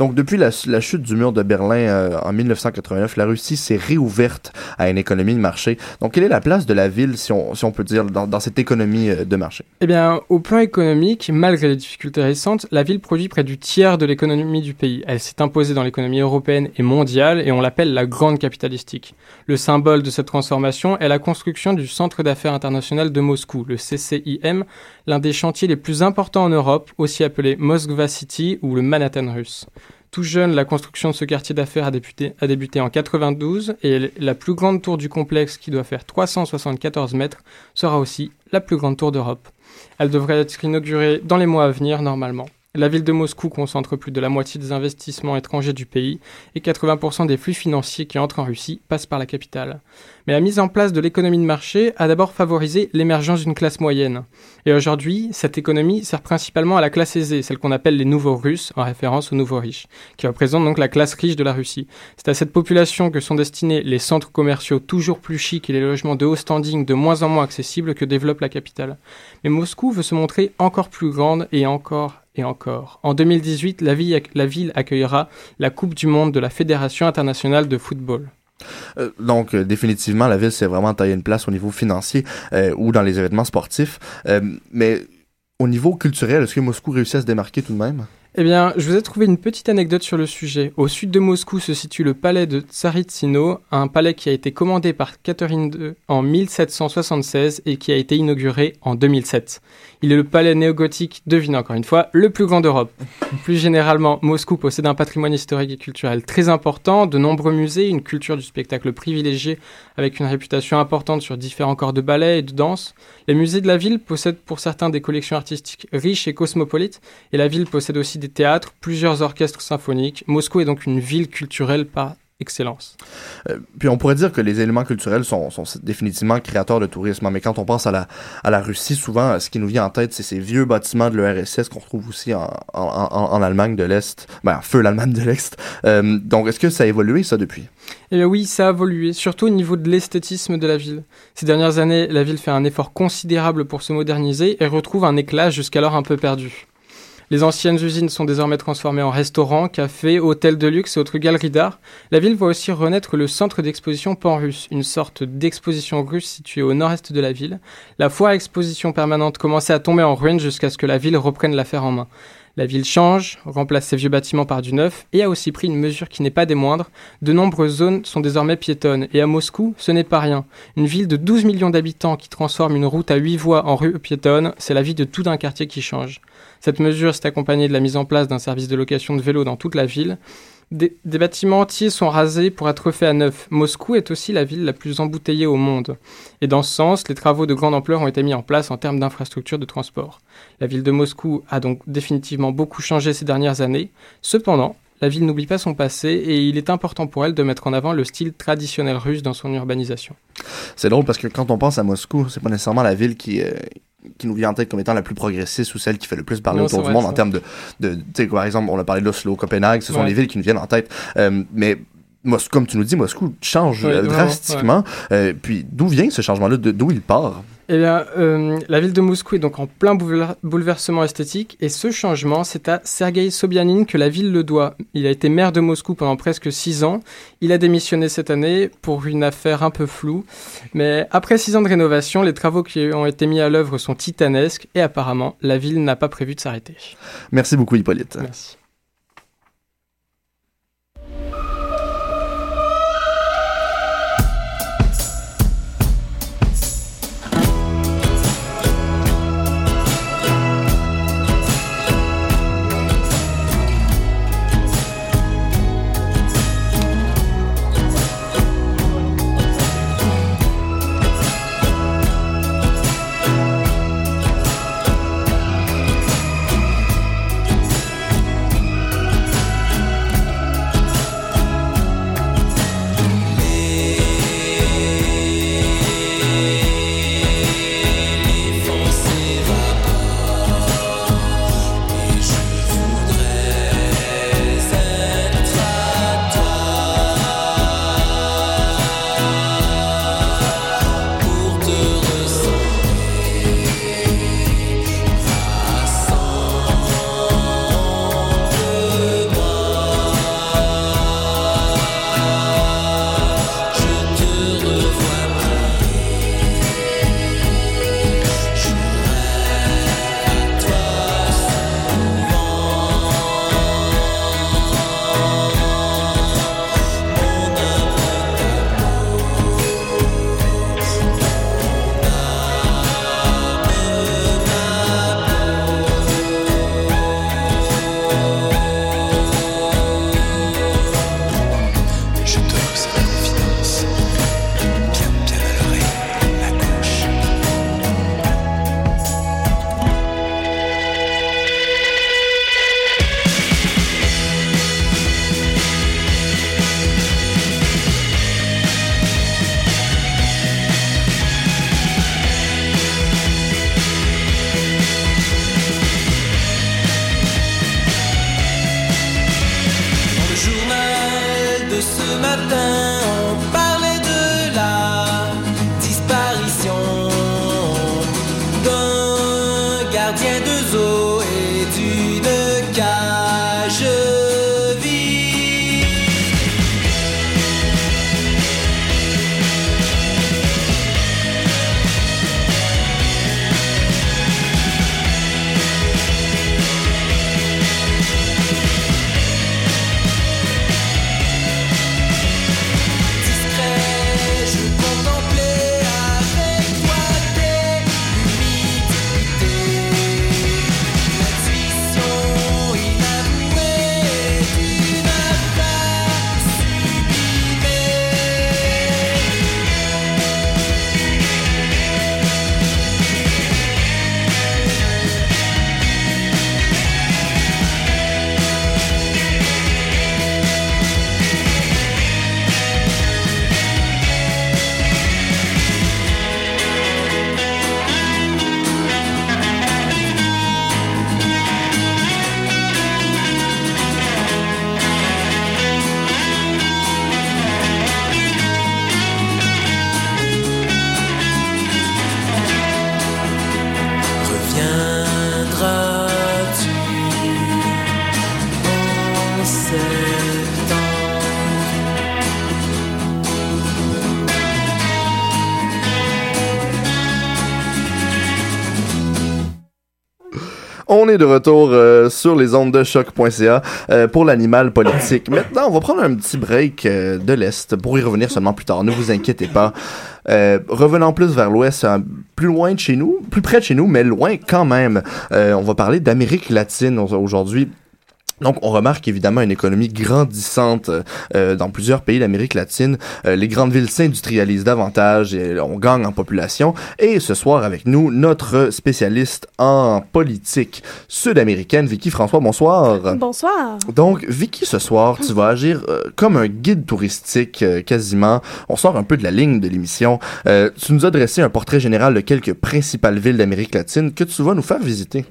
Donc, depuis la, chute du mur de Berlin euh, en 1989, la Russie s'est réouverte à une économie de marché. Donc, quelle est la place de la ville, si on, si on peut dire, dans, dans cette économie euh, de marché? Eh bien, au plan économique, malgré les difficultés récentes, la ville produit près du tiers de l'économie du pays. Elle s'est imposée dans l'économie européenne et mondiale et on l'appelle la grande capitalistique. Le symbole de cette transformation est la construction du Centre d'affaires international de Moscou, le CCIM, l'un des chantiers les plus importants en Europe, aussi appelé Moskva City ou le Manhattan russe. Tout jeune, la construction de ce quartier d'affaires a débuté, en 92 et la plus grande tour du complexe, qui doit faire 374 mètres, sera aussi la plus grande tour d'Europe. Elle devrait être inaugurée dans les mois à venir normalement. La ville de Moscou concentre plus de la moitié des investissements étrangers du pays et 80% des flux financiers qui entrent en Russie passent par la capitale. Mais la mise en place de l'économie de marché a d'abord favorisé l'émergence d'une classe moyenne. Et aujourd'hui, cette économie sert principalement à la classe aisée, celle qu'on appelle les nouveaux Russes, en référence aux nouveaux riches, qui représentent donc la classe riche de la Russie. C'est à cette population que sont destinés les centres commerciaux toujours plus chics et les logements de haut standing de moins en moins accessibles que développe la capitale. Mais Moscou veut se montrer encore plus grande et encore encore. En 2018, la ville, la ville accueillera la Coupe du Monde de la Fédération internationale de football. Euh, donc, euh, définitivement, la ville s'est vraiment taillé une place au niveau financier euh, ou dans les événements sportifs. Mais au niveau culturel, est-ce que Moscou réussit à se démarquer tout de même? Eh bien, je vous ai trouvé une petite anecdote sur le sujet. Au sud de Moscou se situe le palais de Tsaritsino, un palais qui a été commandé par Catherine II en 1776 et qui a été inauguré en 2007. Il est le palais néogothique, devinez encore une fois, le plus grand d'Europe. Plus généralement, Moscou possède un patrimoine historique et culturel très important, de nombreux musées, une culture du spectacle privilégiée avec une réputation importante sur différents corps de ballet et de danse. Les musées de la ville possèdent pour certains des collections artistiques riches et cosmopolites, et la ville possède aussi des théâtres, plusieurs orchestres symphoniques. Moscou est donc une ville culturelle par excellence. Euh, puis on pourrait dire que les éléments culturels sont, sont définitivement créateurs de tourisme, hein. mais quand on pense à la, à la Russie, souvent, ce qui nous vient en tête, c'est ces vieux bâtiments de l'ERSS qu'on retrouve aussi en, en, en, en Allemagne de l'Est, ben, en feu l'Allemagne de l'Est. Euh, donc, est-ce que ça a évolué, ça, depuis? Eh bien oui, ça a évolué, surtout au niveau de l'esthétisme de la ville. Ces dernières années, la ville fait un effort considérable pour se moderniser et retrouve un éclat jusqu'alors un peu perdu. Les anciennes usines sont désormais transformées en restaurants, cafés, hôtels de luxe et autres galeries d'art. La ville voit aussi renaître le centre d'exposition pan-russe, une sorte d'exposition russe située au nord-est de la ville. La foire exposition permanente commençait à tomber en ruine jusqu'à ce que la ville reprenne l'affaire en main. La ville change, remplace ses vieux bâtiments par du neuf et a aussi pris une mesure qui n'est pas des moindres. De nombreuses zones sont désormais piétonnes et à Moscou, ce n'est pas rien. Une ville de 12 millions d'habitants qui transforme une route à 8 voies en rue piétonne, c'est la vie de tout un quartier qui change. Cette mesure s'est accompagnée de la mise en place d'un service de location de vélos dans toute la ville. Des, bâtiments entiers sont rasés pour être refaits à neuf. Moscou est aussi la ville la plus embouteillée au monde. Et dans ce sens, les travaux de grande ampleur ont été mis en place en termes d'infrastructures de transport. La ville de Moscou a donc définitivement beaucoup changé ces dernières années. Cependant, la ville n'oublie pas son passé et il est important pour elle de mettre en avant le style traditionnel russe dans son urbanisation. C'est drôle parce que quand on pense à Moscou, c'est pas nécessairement la ville qui, euh, qui nous vient en tête comme étant la plus progressiste ou celle qui fait le plus parler Non, autour du monde en termes de, de tu sais, par exemple, on a parlé d'Oslo, Copenhague, ce sont Ouais. les villes qui nous viennent en tête. Euh, mais Mos- comme tu nous dis, Moscou change Oui, euh, drastiquement. Euh, puis d'où vient ce changement-là? D'où il part? Eh bien, euh, la ville de Moscou est donc en plein boulever- bouleversement esthétique et ce changement, c'est à Sergei Sobyanin que la ville le doit. Il a été maire de Moscou pendant presque six ans. Il a démissionné cette année pour une affaire un peu floue. Mais après six ans de rénovation, les travaux qui ont été mis à l'œuvre sont titanesques et apparemment, la ville n'a pas prévu de s'arrêter. Merci beaucoup, Hippolyte. Merci. De retour euh, sur les ondes de choc.ca euh, pour l'animal politique. Maintenant, on va prendre un petit break euh, de l'Est pour y revenir seulement plus tard. Ne vous inquiétez pas. Revenant plus vers l'Ouest, plus loin de chez nous, plus près de chez nous, mais loin quand même. On va parler d'Amérique latine au- aujourd'hui. Donc, on remarque évidemment une économie grandissante euh, dans plusieurs pays d'Amérique latine. Euh, les grandes villes s'industrialisent davantage et on gagne en population. Et ce soir, avec nous, notre spécialiste en politique sud-américaine, Vicky François. Bonsoir. Bonsoir. Donc, Vicky, ce soir, tu vas agir euh, comme un guide touristique euh, quasiment. On sort un peu de la ligne de l'émission. Euh, tu nous as dressé un portrait général de quelques principales villes d'Amérique latine que tu vas nous faire visiter.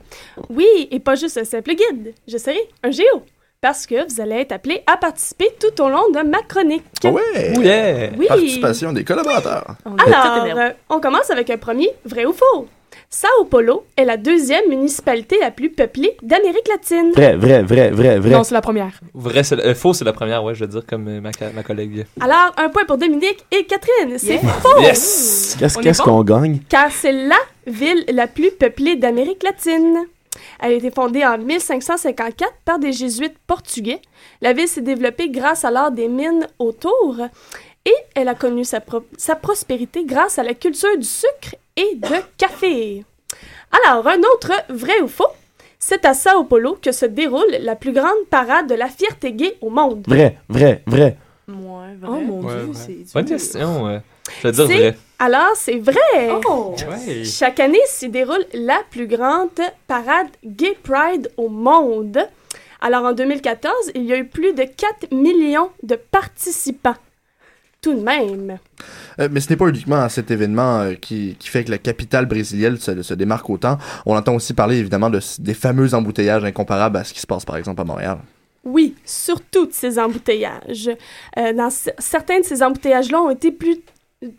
Oui, et pas juste un simple guide. Je serai un géo. parce que vous allez être appelés à participer tout au long de ma chronique. Ouais! Yeah! Oui. Participation des collaborateurs. Alors, euh, on commence avec un premier vrai ou faux? Sao Paulo est la deuxième municipalité la plus peuplée d'Amérique latine. Vrai, vrai, vrai, vrai, vrai. Non, c'est la première. Vrai, c'est- euh, faux, c'est la première, ouais, je veux dire, comme euh, ma, ma collègue. Alors, un point pour Dominique et Catherine. C'est Yeah. faux! Yes! Qu'est-ce bon? qu'on gagne? Car c'est la ville la plus peuplée d'Amérique latine. Elle a été fondée en 1554 par des jésuites portugais. La ville s'est développée grâce à l'art des mines autour et elle a connu sa, pro- sa prospérité grâce à la culture du sucre et de café. Alors, un autre vrai ou faux, c'est à Sao Paulo que se déroule la plus grande parade de la fierté gay au monde. Vrai, vrai, vrai. Ouais, Oh mon Ouais, Dieu, ouais. c'est Bonne question, ouais. Je vais dire C'est- vrai. Alors, c'est vrai! Oh! Ouais. Chaque année s'y déroule la plus grande parade Gay Pride au monde. Alors, en 2014, il y a eu plus de 4 millions de participants. Tout de même. Euh, mais ce n'est pas uniquement cet événement euh, qui, qui fait que la capitale brésilienne se, se démarque autant. On entend aussi parler évidemment de, des fameux embouteillages incomparables à ce qui se passe par exemple à Montréal. Oui, surtout de ces embouteillages. Euh, dans certains de ces embouteillages-là ont été plus,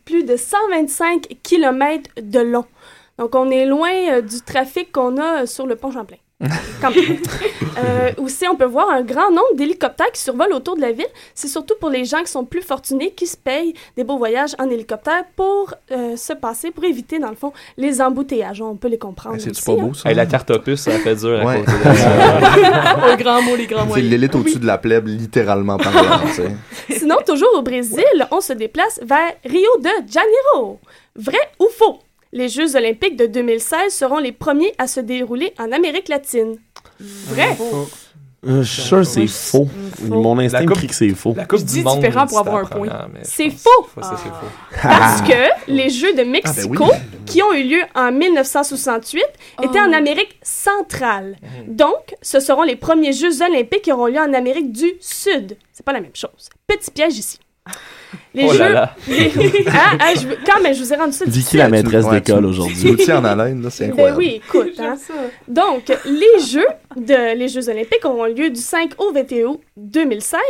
plus de 125 km de long. Donc, on est loin euh, du trafic qu'on a sur le pont Champlain. Quand même. Euh, aussi, on peut voir un grand nombre d'hélicoptères qui survolent autour de la ville. C'est surtout pour les gens qui sont plus fortunés qui se payent des beaux voyages en hélicoptère pour euh, se passer, pour éviter, dans le fond, les embouteillages. On peut les comprendre. c'est aussi, pas beau hein. ça? Hey, la carte opus, ça fait dur à Ouais. Un grand mot, les grands C'est moyens. l'élite au-dessus de la plèbe, littéralement parlant. Sinon, toujours au Brésil, on se déplace vers Rio de Janeiro. Vrai ou faux? Les Jeux olympiques de 2016 seront les premiers à se dérouler en Amérique latine. Vrai? Euh, je suis sûr que c'est faux. Mon instinct me coupe- crie que c'est faux. La Coupe Je du dis Monde. différent pour avoir un point. C'est faux! faux. Parce que les Jeux de Mexico, oui. qui ont eu lieu en 1968, étaient en Amérique centrale. Donc, ce seront les premiers Jeux olympiques qui auront lieu en Amérique du Sud. C'est pas la même chose. Petit piège ici. Les Oh là Jeux... là. les- Ah, ah, je Quand même, je vous ai rendu ça Vicky, la maîtresse Ouais, d'école aujourd'hui. Tu en haleine, là, c'est Ben incroyable. oui, écoute. hein. Donc, les Jeux, de, les Jeux olympiques auront lieu du 5 au 21 août 2016.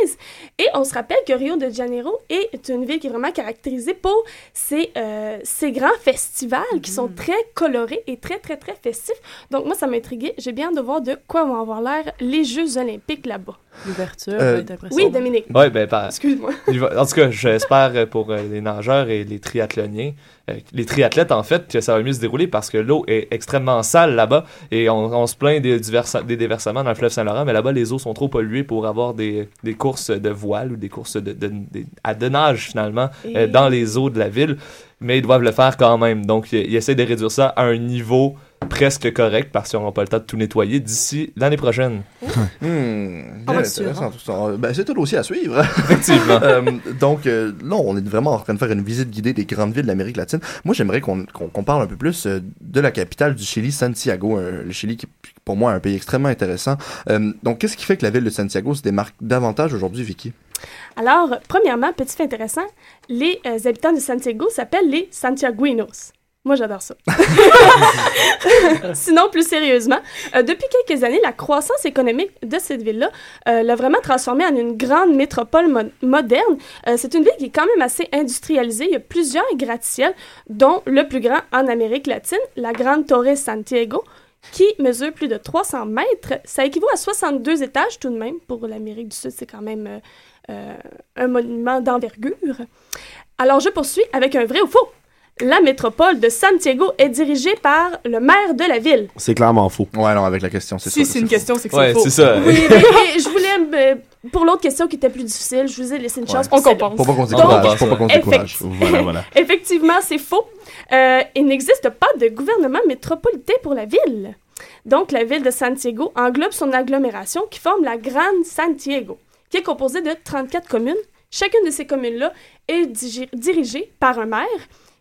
Et on se rappelle que Rio de Janeiro est une ville qui est vraiment caractérisée pour ses, euh, ses grands festivals qui sont très colorés et très, très, très festifs. Donc, moi, ça m'a intrigué. J'ai bien hâte de voir de quoi vont avoir l'air les Jeux olympiques là-bas. L'ouverture Euh. Oui, Dominique. Ouais, ben, par- Excuse-moi. En tout cas, j'espère euh, pour euh, les nageurs et les triathloniens, euh, les triathlètes en fait, que ça va mieux se dérouler parce que l'eau est extrêmement sale là-bas et on, on se plaint des, des déversements dans le fleuve Saint-Laurent, mais là-bas les eaux sont trop polluées pour avoir des, des courses de voile ou des courses de, de- de- à de nage finalement Et- dans les eaux de la ville, mais ils doivent le faire quand même. Donc ils, ils essaient de réduire ça à un niveau presque correct parce qu'ils n'auront pas le temps de tout nettoyer d'ici l'année prochaine. Hmm, On bien intéressant tout ça. Ben, c'est un dossier à suivre. Effectivement. Euh, donc, euh, là, on est vraiment en train de faire une visite guidée des grandes villes d'Amérique latine. Moi, j'aimerais qu'on parle un peu plus euh, de la capitale du Chili, Santiago. euh, le Chili, qui est pour moi un pays extrêmement intéressant. Euh, donc, qu'est-ce qui fait que la ville de Santiago se démarque davantage aujourd'hui, Vicky? Alors, premièrement, petit fait intéressant, les euh, habitants de Santiago s'appellent les Santiaguinos. Moi, j'adore ça. Sinon, plus sérieusement, euh, depuis quelques années, la croissance économique de cette ville-là euh, l'a vraiment transformée en une grande métropole mo- moderne. Euh, c'est une ville qui est quand même assez industrialisée. Il y a plusieurs gratte-ciels, dont le plus grand en Amérique latine, la Grande Torre Santiago, qui mesure plus de 300 mètres. Ça équivaut à 62 étages tout de même. Pour l'Amérique du Sud, c'est quand même un monument d'envergure. Alors, je poursuis avec un vrai ou faux. La métropole de Santiago est dirigée par le maire de la ville. C'est clairement faux. Ouais, non, avec la question, c'est Si ça. c'est une question, c'est que Ouais, c'est faux. c'est ça. Oui, mais, mais je voulais, pour l'autre question qui était plus difficile, je vous ai laissé une chance. Ouais. pour On compense. Faut pas qu'on se décourage. Faut pas qu'on se décourage. effectivement. Voilà, voilà. Effectivement, c'est faux. Euh, il n'existe pas de gouvernement métropolitain pour la ville. Donc, la ville de Santiago englobe son agglomération qui forme la Grande Santiago, qui est composée de 34 communes. Chacune de ces communes-là est digi- dirigée par un maire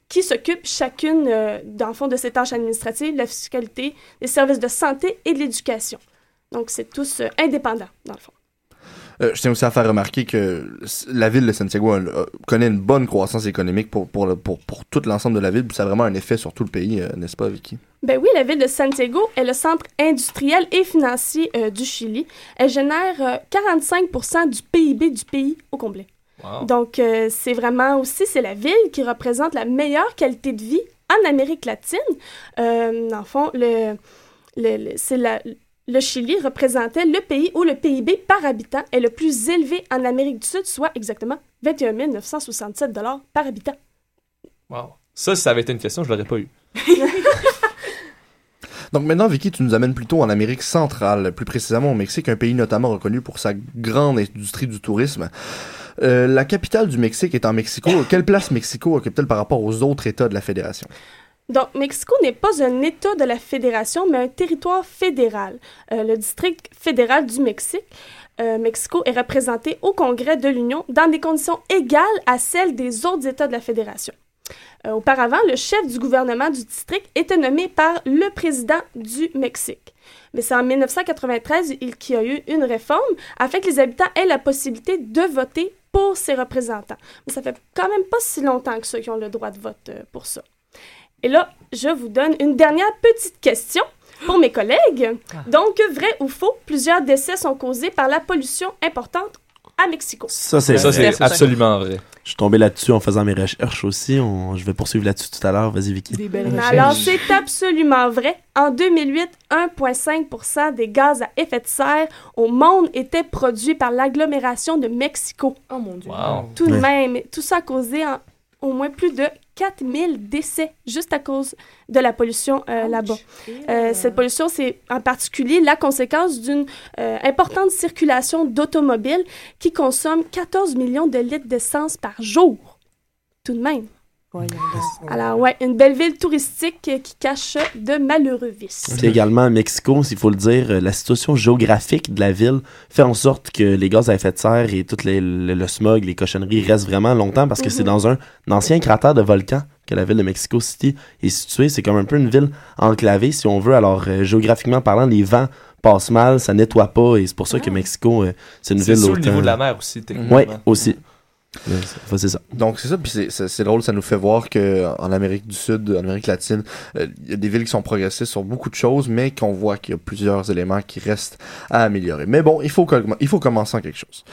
qui s'occupe chacune, euh, dans le fond, de ses tâches administratives, de la fiscalité, des services de santé et de l'éducation. Donc, c'est tous euh, indépendants, dans le fond. Euh, je tiens aussi à faire remarquer que la ville de Santiago euh, connaît une bonne croissance économique pour, pour, le- pour, pour tout l'ensemble de la ville, puis ça a vraiment un effet sur tout le pays, euh, n'est-ce pas, Vicky? Ben oui, la ville de Santiago est le centre industriel et financier du Chili. Elle génère euh, 45% du PIB du pays au complet. Wow. Donc, euh, c'est vraiment aussi, c'est la ville qui représente la meilleure qualité de vie en Amérique latine. Euh, dans le fond, le, le, le- c'est la- le Chili représentait le pays où le PIB par habitant est le plus élevé en Amérique du Sud, soit exactement 21 967 par habitant. Wow. Ça, si ça avait été une question, je l'aurais pas eu. Donc maintenant, Vicky, tu nous amènes plutôt en Amérique centrale, plus précisément au Mexique, un pays notamment reconnu pour sa grande industrie du tourisme. Euh, la capitale du Mexique est en Mexico. Quelle place Mexico occupe-t-elle par rapport aux autres États de la Fédération? Donc, Mexico n'est pas un État de la Fédération, mais un territoire fédéral. Euh, le district fédéral du Mexique, euh, Mexico, est représenté au Congrès de l'Union dans des conditions égales à celles des autres États de la Fédération. Euh, auparavant, le chef du gouvernement du district était nommé par le président du Mexique. Mais c'est en 1993 il- qu'il y a eu une réforme afin que les habitants aient la possibilité de voter pour ses représentants. Mais ça fait quand même pas si longtemps que ceux qui ont le droit de vote euh, pour ça. Et là, je vous donne une dernière petite question pour mes collègues. Donc, vrai ou faux, plusieurs décès sont causés par la pollution importante à Mexico. Ça, c'est Ça, vrai. c'est absolument vrai. Je suis tombé là-dessus en faisant mes recherches aussi. On- Je vais poursuivre là-dessus tout à l'heure. Vas-y, Vicky. Alors, c'est absolument vrai. En 2008, 1,5% des gaz à effet de serre au monde étaient produits par l'agglomération de Mexico. Oh mon Dieu. Wow. Tout de Ouais. même, tout ça a causé en- au moins plus de 4000 décès juste à cause de la pollution euh, là-bas. Euh, cette pollution, c'est en particulier la conséquence d'une euh, importante circulation d'automobiles qui consomment 14 millions de litres d'essence par jour. Tout de même. Alors, ouais, une belle ville touristique qui cache de malheureux vices. Puis également à Mexico, s'il faut le dire, euh, la situation géographique de la ville fait en sorte que les gaz à effet de serre et tout les- le, le smog, les cochonneries restent vraiment longtemps parce que c'est Mhm. dans un, un ancien cratère de volcan que la ville de Mexico City est située. C'est comme un peu une ville enclavée, si on veut. Alors, euh, géographiquement parlant, les vents passent mal, ça nettoie pas et c'est pour ça que Mexico, euh, c'est une C'est ville sous le autant- niveau de la mer aussi, techniquement. Oui, aussi. C'est- ça. Donc c'est ça, puis c'est- drôle, ça nous fait voir que en Amérique du Sud, en Amérique latine, euh, il y a des villes qui sont progressistes sur beaucoup de choses, mais qu'on voit qu'il y a plusieurs éléments qui restent à améliorer. Mais bon, il faut, il faut commencer en quelque chose.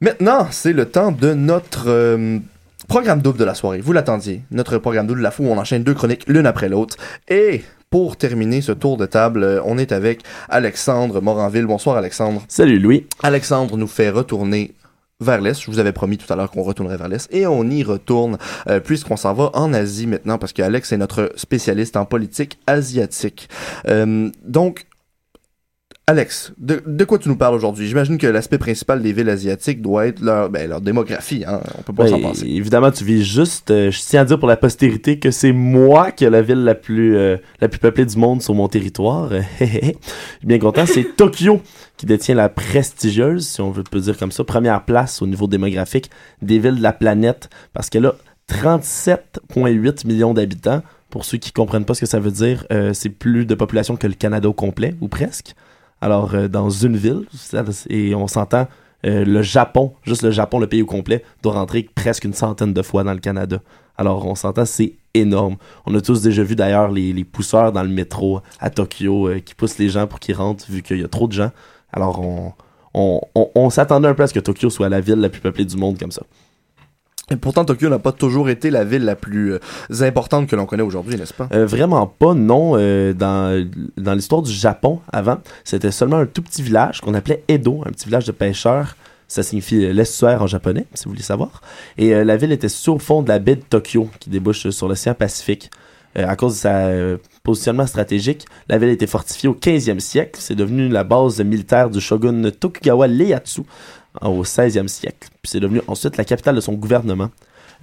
Maintenant, c'est le temps de notre euh, programme double de la soirée. Vous l'attendiez, notre programme double de la fou, où on enchaîne deux chroniques l'une après l'autre. Et pour terminer ce tour de table, euh, on est avec Alexandre Moranville. Bonsoir Alexandre. Salut Louis. Alexandre nous fait retourner vers l'Est. Je vous avais promis tout à l'heure qu'on retournerait vers l'Est. Et on y retourne euh, puisqu'on s'en va en Asie maintenant parce qu'Alex est notre spécialiste en politique asiatique. Euh, donc, Alex, de, de quoi tu nous parles aujourd'hui? J'imagine que l'aspect principal des villes asiatiques doit être leur, ben, leur démographie. Hein? On peut pas Ben, s'en passer. Évidemment, tu vis juste. euh, je tiens à dire pour la postérité que c'est moi qui ai la ville la plus, euh, la plus peuplée du monde sur mon territoire. Je suis bien content. C'est Tokyo qui détient la prestigieuse, si on veut peut dire comme ça, première place au niveau démographique des villes de la planète parce qu'elle a 37,8 millions d'habitants. Pour ceux qui comprennent pas ce que ça veut dire, euh, c'est plus de population que le Canada au complet, ou presque. Alors, euh, dans une ville, et on s'entend, euh, le Japon, juste le Japon, le pays au complet, doit rentrer presque une centaine de fois dans le Canada. Alors, on s'entend, c'est énorme. On a tous déjà vu d'ailleurs les, les pousseurs dans le métro à Tokyo euh, qui poussent les gens pour qu'ils rentrent vu qu'il y a trop de gens. Alors, on, on, on, on s'attendait un peu à ce que Tokyo soit la ville la plus peuplée du monde comme ça. Et pourtant, Tokyo n'a pas toujours été la ville la plus euh, importante que l'on connaît aujourd'hui, n'est-ce pas? Euh, vraiment pas, non. Euh, dans dans l'histoire du Japon, avant, c'était seulement un tout petit village qu'on appelait Edo, un petit village de pêcheurs. Ça signifie l'estuaire en japonais, si vous voulez savoir. Et la ville était sur au fond de la baie de Tokyo, qui débouche sur l'océan Pacifique. À cause de sa positionnement stratégique, la ville a été fortifiée au 15e siècle. C'est devenu la base militaire du shogun Tokugawa Ieyasu au 16e siècle. Puis c'est devenu ensuite la capitale de son gouvernement.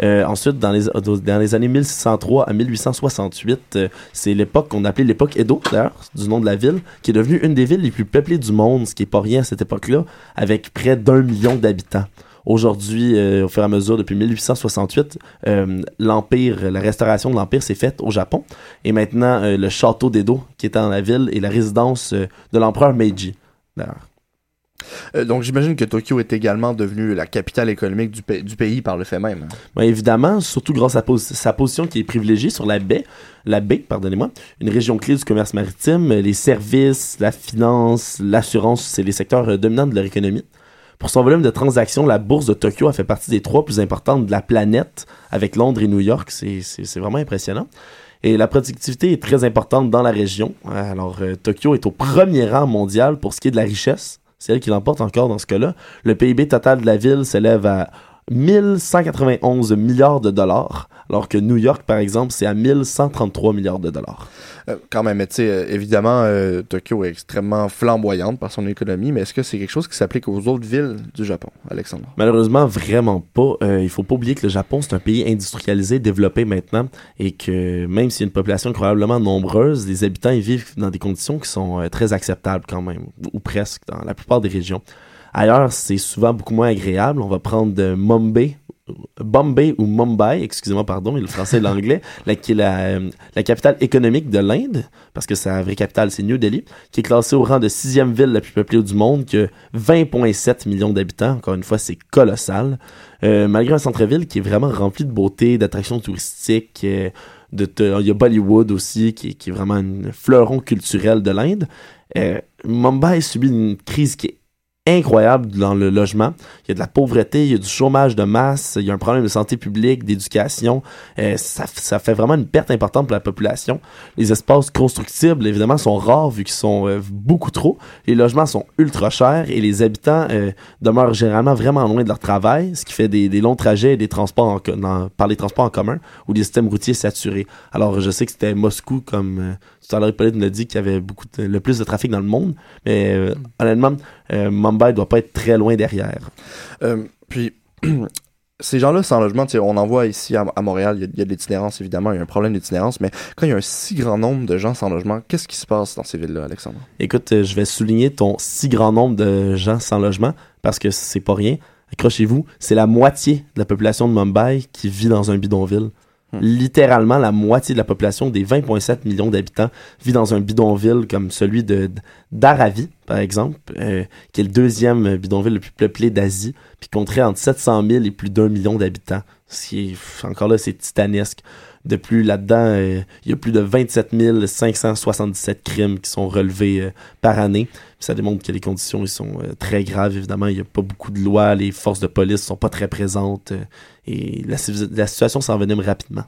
Euh, ensuite, dans les, années 1603 à 1868, euh, c'est l'époque qu'on appelait l'époque Edo, d'ailleurs, du nom de la ville, qui est devenue une des villes les plus peuplées du monde, ce qui est pas rien à cette époque-là, avec près d'un million d'habitants. Aujourd'hui, euh, au fur et à mesure, depuis 1868, euh, l'empire, la restauration de l'empire s'est faite au Japon. Et maintenant, le château d'Edo, qui est dans la ville, est la résidence de l'empereur Meiji. D'ailleurs. Euh, donc j'imagine que Tokyo est également devenue la capitale économique du, pa- du pays par le fait même. hein. Ben, évidemment, surtout grâce à sa position qui est privilégiée sur la baie, la baie, pardonnez-moi, une région clé du commerce maritime, les services, la finance, l'assurance, c'est les secteurs euh, dominants de leur économie. Pour son volume de transactions, la bourse de Tokyo a fait partie des trois plus importantes de la planète, avec Londres et New York. C'est vraiment impressionnant. Et la productivité est très importante dans la région. Alors, euh, Tokyo est au premier rang mondial pour ce qui est de la richesse. C'est elle qui l'emporte encore dans ce cas-là. Le PIB total de la ville s'élève à 1191 milliards de dollars, alors que New York, par exemple, c'est à 1133 milliards de dollars. Euh, quand même, mais tu sais, euh, évidemment, euh, Tokyo est extrêmement flamboyante par son économie, mais est-ce que c'est quelque chose qui s'applique aux autres villes du Japon, Alexandre? Malheureusement, vraiment pas. Euh, il faut pas oublier que le Japon, c'est un pays industrialisé, développé maintenant, et que même s'il y a une population incroyablement nombreuse, les habitants y vivent dans des conditions qui sont très acceptables quand même, ou presque, dans la plupart des régions. Ailleurs, c'est souvent beaucoup moins agréable. On va prendre de Mumbai, Bombay ou Mumbai, excusez-moi, pardon, le français et l'anglais, la, qui est la, euh, la capitale économique de l'Inde, parce que sa vraie capitale, c'est New Delhi, qui est classée au rang de sixième ville la plus peuplée du monde, qui a 20,7 millions d'habitants. Encore une fois, c'est colossal. Euh, malgré un centre-ville qui est vraiment rempli de beauté, d'attractions touristiques, euh, de, il y a Bollywood aussi, qui, est- qui est vraiment un fleuron culturel de l'Inde. Euh, Mumbai subit une crise qui est incroyable dans le logement. Il y a de la pauvreté, il y a du chômage de masse, il y a un problème de santé publique, d'éducation. Euh, ça, ça fait vraiment une perte importante pour la population. Les espaces constructibles, évidemment, sont rares vu qu'ils sont euh, beaucoup trop. Les logements sont ultra chers et les habitants euh, demeurent généralement vraiment loin de leur travail, ce qui fait des, des longs trajets et des transports en par les transports en commun ou des systèmes routiers saturés. Alors, je sais que c'était Moscou, comme euh, tout à l'heure, Hippolyte nous l'a dit, qu'il y avait beaucoup de- le plus de trafic dans le monde, mais euh, honnêtement, Mumbai doit pas être très loin derrière. Euh, puis, ces gens-là sans logement, on en voit ici à, à Montréal, il y y, a de l'itinérance évidemment, il y a un problème d'itinérance, mais quand il y a un si grand nombre de gens sans logement, qu'est-ce qui se passe dans ces villes-là, Alexandre? Écoute, euh, je vais souligner ton si grand nombre de gens sans logement parce que c'est pas rien. Accrochez-vous, c'est la moitié de la population de Mumbai qui vit dans un bidonville. Littéralement, la moitié de la population des 20,7 millions d'habitants vit dans un bidonville comme celui de d'Aravi, par exemple, euh, qui est le deuxième bidonville le plus peuplé d'Asie, puis compterait entre 700 000 et plus d'un million d'habitants. Ce qui est, encore là, c'est titanesque. De plus, là-dedans, euh, il y a plus de 27 577 crimes qui sont relevés euh, par année. Ça démontre que les conditions ils sont euh, très graves. Évidemment, il n'y a pas beaucoup de lois, les forces de police sont pas très présentes euh, et la, situation s'envenime rapidement.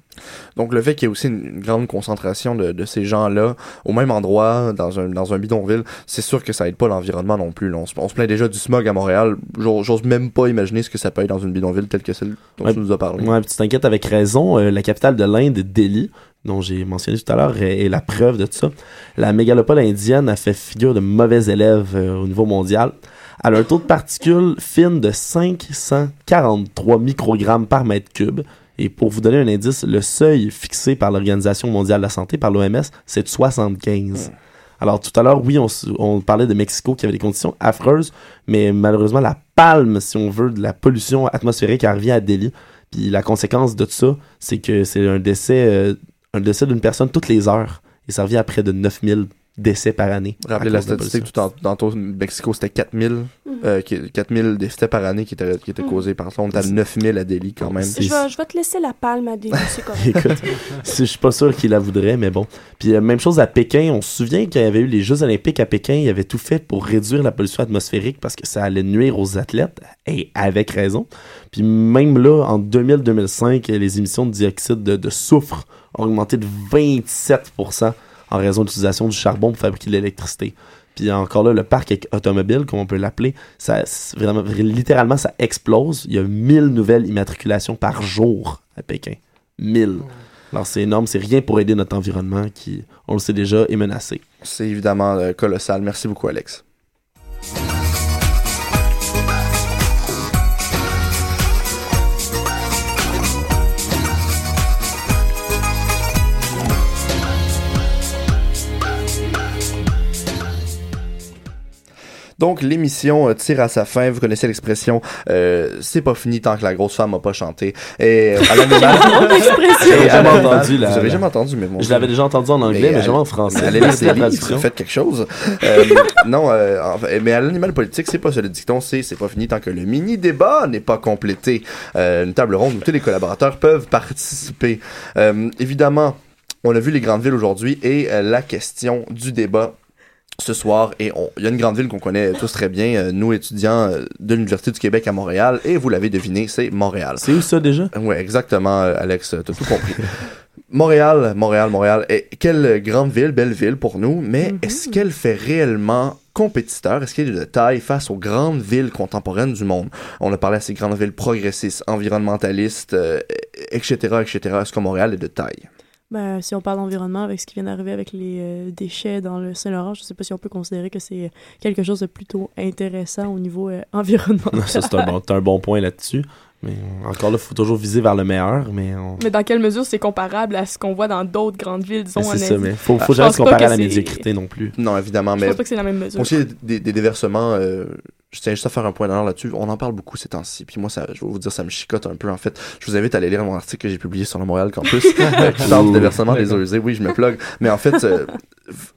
Donc le fait qu'il y ait aussi une, grande concentration de, de ces gens-là au même endroit, dans un, dans un bidonville, c'est sûr que ça aide pas l'environnement non plus. là. On, se, on se plaint déjà du smog à Montréal. J'ose même pas imaginer ce que ça peut être dans une bidonville telle que celle dont Ouais. tu nous as parlé. Ouais, tu t'inquiètes avec raison. Euh, la capitale de l'Inde, Delhi, dont j'ai mentionné tout à l'heure, est, est la preuve de tout ça. La mégalopole indienne a fait figure de mauvais élève euh, au niveau mondial. Elle a un taux de particules fines de 543 microgrammes par mètre cube. Et pour vous donner un indice, le seuil fixé par l'Organisation mondiale de la santé, par l'OMS, c'est de 75. Alors tout à l'heure, oui, on parlait de Mexico qui avait des conditions affreuses, mais malheureusement, la palme, si on veut, de la pollution atmosphérique, elle revient à Delhi. Puis la conséquence de tout ça, c'est que c'est un décès, euh, un décès d'une personne toutes les heures. Ça revient à près de 9000 décès par année. Rappelez la statistique tout en, tantôt, Mexico, c'était 4000, euh, qui- 4000 décès par année qui étaient, qui étaient causés par ça. On est à 9000 à Delhi quand même. Je vais, je vais te laisser la palme à des c'est correct. Écoute, je suis pas sûr qu'il la voudrait, mais bon. Puis euh, même chose à Pékin, on se souvient qu'il y avait eu les Jeux olympiques à Pékin, il avait tout fait pour réduire la pollution atmosphérique parce que ça allait nuire aux athlètes, et avec raison. Puis même là, en 2000-2005, les émissions de dioxyde de, de soufre ont augmenté de 27% en raison de l'utilisation du charbon pour fabriquer de l'électricité. Puis encore là, le parc automobile, comme on peut l'appeler, ça, vraiment, littéralement, ça explose. Il y a 1000 nouvelles immatriculations par jour à Pékin. 1000. Alors c'est énorme, c'est rien pour aider notre environnement qui, on le sait déjà, est menacé. C'est évidemment euh, colossal. Merci beaucoup, Alex. Donc, l'émission euh, tire à sa fin. Vous connaissez l'expression euh, c'est pas fini tant que la grosse femme a pas chanté. Et euh, à l'animal. J'avais Et à jamais entendu la- Vous avez la- jamais entendu, mais bon. Je l'avais déjà entendu en anglais, mais à- jamais en français. Allez la traduction. faites quelque chose. Euh, non, euh, en fait, mais à l'animal politique, c'est pas ça le dicton, c'est c'est pas fini tant que le mini débat n'est pas complété. Euh, une table ronde où tous les collaborateurs peuvent participer. Euh, évidemment, on a vu les grandes villes aujourd'hui et euh, la question du débat ce soir et on- il y a une grande ville qu'on connaît tous très bien, euh, nous étudiants euh, de l'Université du Québec à Montréal et vous l'avez deviné, c'est Montréal. C'est où ça déjà? Oui, exactement, euh, Alex, t'as tout compris. Montréal, Montréal, Montréal. Et quelle grande ville, belle ville pour nous, mais est-ce qu'elle fait réellement compétiteur? Est-ce qu'elle est de taille face aux grandes villes contemporaines du monde? On a parlé à ces grandes villes progressistes, environnementalistes, euh, etc., etc. Est-ce que Montréal est de taille? Ben, si on parle d'environnement, avec ce qui vient d'arriver avec les euh, déchets dans le Saint-Laurent, je ne sais pas si on peut considérer que c'est quelque chose de plutôt intéressant au niveau euh, environnemental. Ça, c'est un, bon, un bon point là-dessus. Mais euh, encore là, il faut toujours viser vers le meilleur. Mais on... Mais dans quelle mesure c'est comparable à ce qu'on voit dans d'autres grandes villes, disons c'est ça, mais faut- faut jamais se comparer à la médiocrité non plus. Non, évidemment, Je mais. pense pas que c'est la même mesure. Est des, des déversements, euh, je tiens juste à faire un point d'honneur là-dessus. On en parle beaucoup ces temps-ci. Puis moi, ça, je vais vous dire, ça me chicote un peu. En fait, je vous invite à aller lire mon article que j'ai publié sur le Montréal Campus euh, qui parle du déversement des eaux usées. Oui, je me plug. Mais en fait, euh,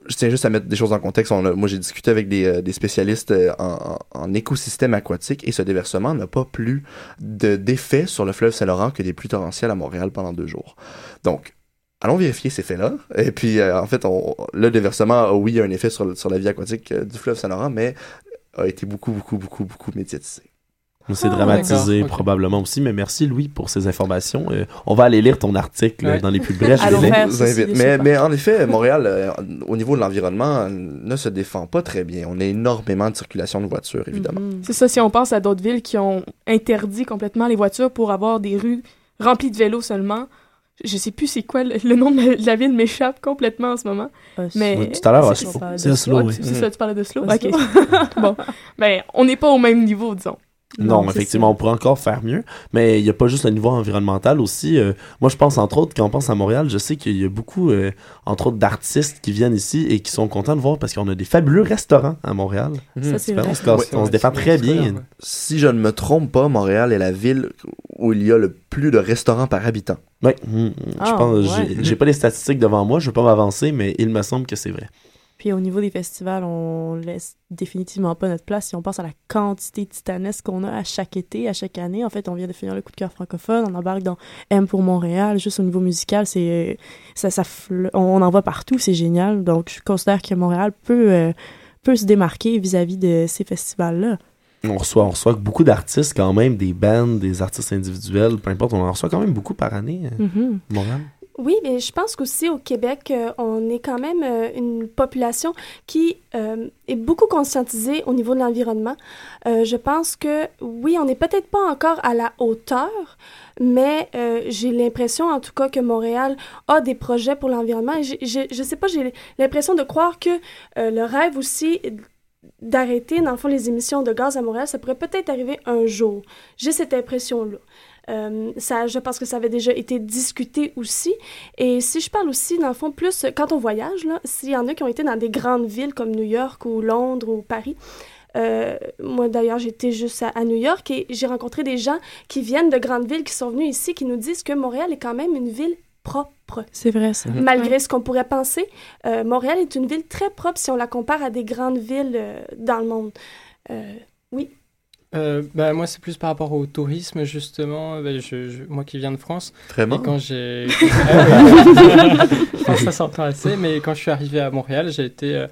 je tiens juste à mettre des choses en contexte. On a- moi, j'ai discuté avec des, euh, des spécialistes euh, en, écosystème aquatique et ce déversement n'a pas plus de- d'effet sur le fleuve Saint-Laurent que des pluies torrentielles à Montréal pendant deux jours. Donc, allons vérifier ces faits-là. Et puis, euh, en fait, on, le déversement a, oui, un effet sur, la vie aquatique euh, du fleuve Saint-Laurent, mais a été beaucoup, beaucoup, beaucoup, beaucoup médiatisé. C'est Ah, dramatisé probablement aussi, mais merci Louis pour ces informations. Euh, on va aller lire ton article Ouais. dans les plus brefs Je délais. vous invite. Mais, mais en effet, Montréal, euh, au niveau de l'environnement, ne se défend pas très bien. On a énormément de circulation de voitures, évidemment. C'est ça, si on pense à d'autres villes qui ont interdit complètement les voitures pour avoir des rues remplies de vélos seulement. Je sais plus c'est quoi, le, le nom de la, de la ville m'échappe complètement en ce moment. mais Oui, tout à l'heure, c'est- Oslo. c'est- Oslo, oui. C'est ça, tu parlais d'Oslo? Oslo. Ok. bon, ben, on n'est pas au même niveau, disons. Non, effectivement, on pourrait encore faire mieux, mais il n'y a pas juste le niveau environnemental aussi. euh, moi, je pense, entre autres, quand on pense à Montréal, je sais qu'il y a beaucoup, euh, entre autres, d'artistes qui viennent ici et qui sont contents de voir parce qu'on a des fabuleux restaurants à Montréal. Ça, c'est On se, casse- on se défend très bien. Si je ne me trompe pas, Montréal est la ville où il y a le plus de restaurants par habitant. Oui, mm, je Ah, pense, ouais. j'ai- pas les statistiques devant moi, je veux pas m'avancer, mais il me semble que c'est vrai. Puis au niveau des festivals, on laisse définitivement pas notre place si on pense à la quantité titanesque qu'on a à chaque été, à chaque année. En fait, on vient de finir le coup de cœur francophone, on embarque dans M pour Montréal. Juste au niveau musical, c'est ça, ça on en voit partout, c'est génial. Donc, je considère que Montréal peut euh, peut se démarquer vis-à-vis de ces festivals-là. On reçoit, on reçoit beaucoup d'artistes quand même, des bands, des artistes individuels, peu importe, on en reçoit quand même beaucoup par année, euh, Mhm. Montréal. Oui, mais je pense qu'aussi au Québec, euh, on est quand même euh, une population qui euh, est beaucoup conscientisée au niveau de l'environnement. Je pense que oui, on n'est peut-être pas encore à la hauteur, mais j'ai l'impression en tout cas que Montréal a des projets pour l'environnement. Je sais pas, j'ai l'impression de croire que le rêve aussi d'arrêter, dans le fond, les émissions de gaz à Montréal, ça pourrait peut-être arriver un jour. J'ai cette impression-là. Euh, ça, je pense que ça avait déjà été discuté aussi. Et si je parle aussi, dans le fond, plus quand on voyage, là, s'il y en a qui ont été dans des grandes villes comme New York ou Londres ou Paris, euh, moi d'ailleurs j'étais juste à, à New York et j'ai rencontré des gens qui viennent de grandes villes qui sont venus ici qui nous disent que Montréal est quand même une ville propre. C'est vrai ça. Malgré ce qu'on pourrait penser, euh, Montréal est une ville très propre si on la compare à des grandes villes euh, dans le monde. Euh, oui. Euh, bah, moi, c'est plus par rapport au tourisme, justement. Bah, je, je- moi qui viens de France. Vraiment Et quand j'ai. Que ça s'entend assez, mais quand je suis arrivé à Montréal, j'ai été. euh,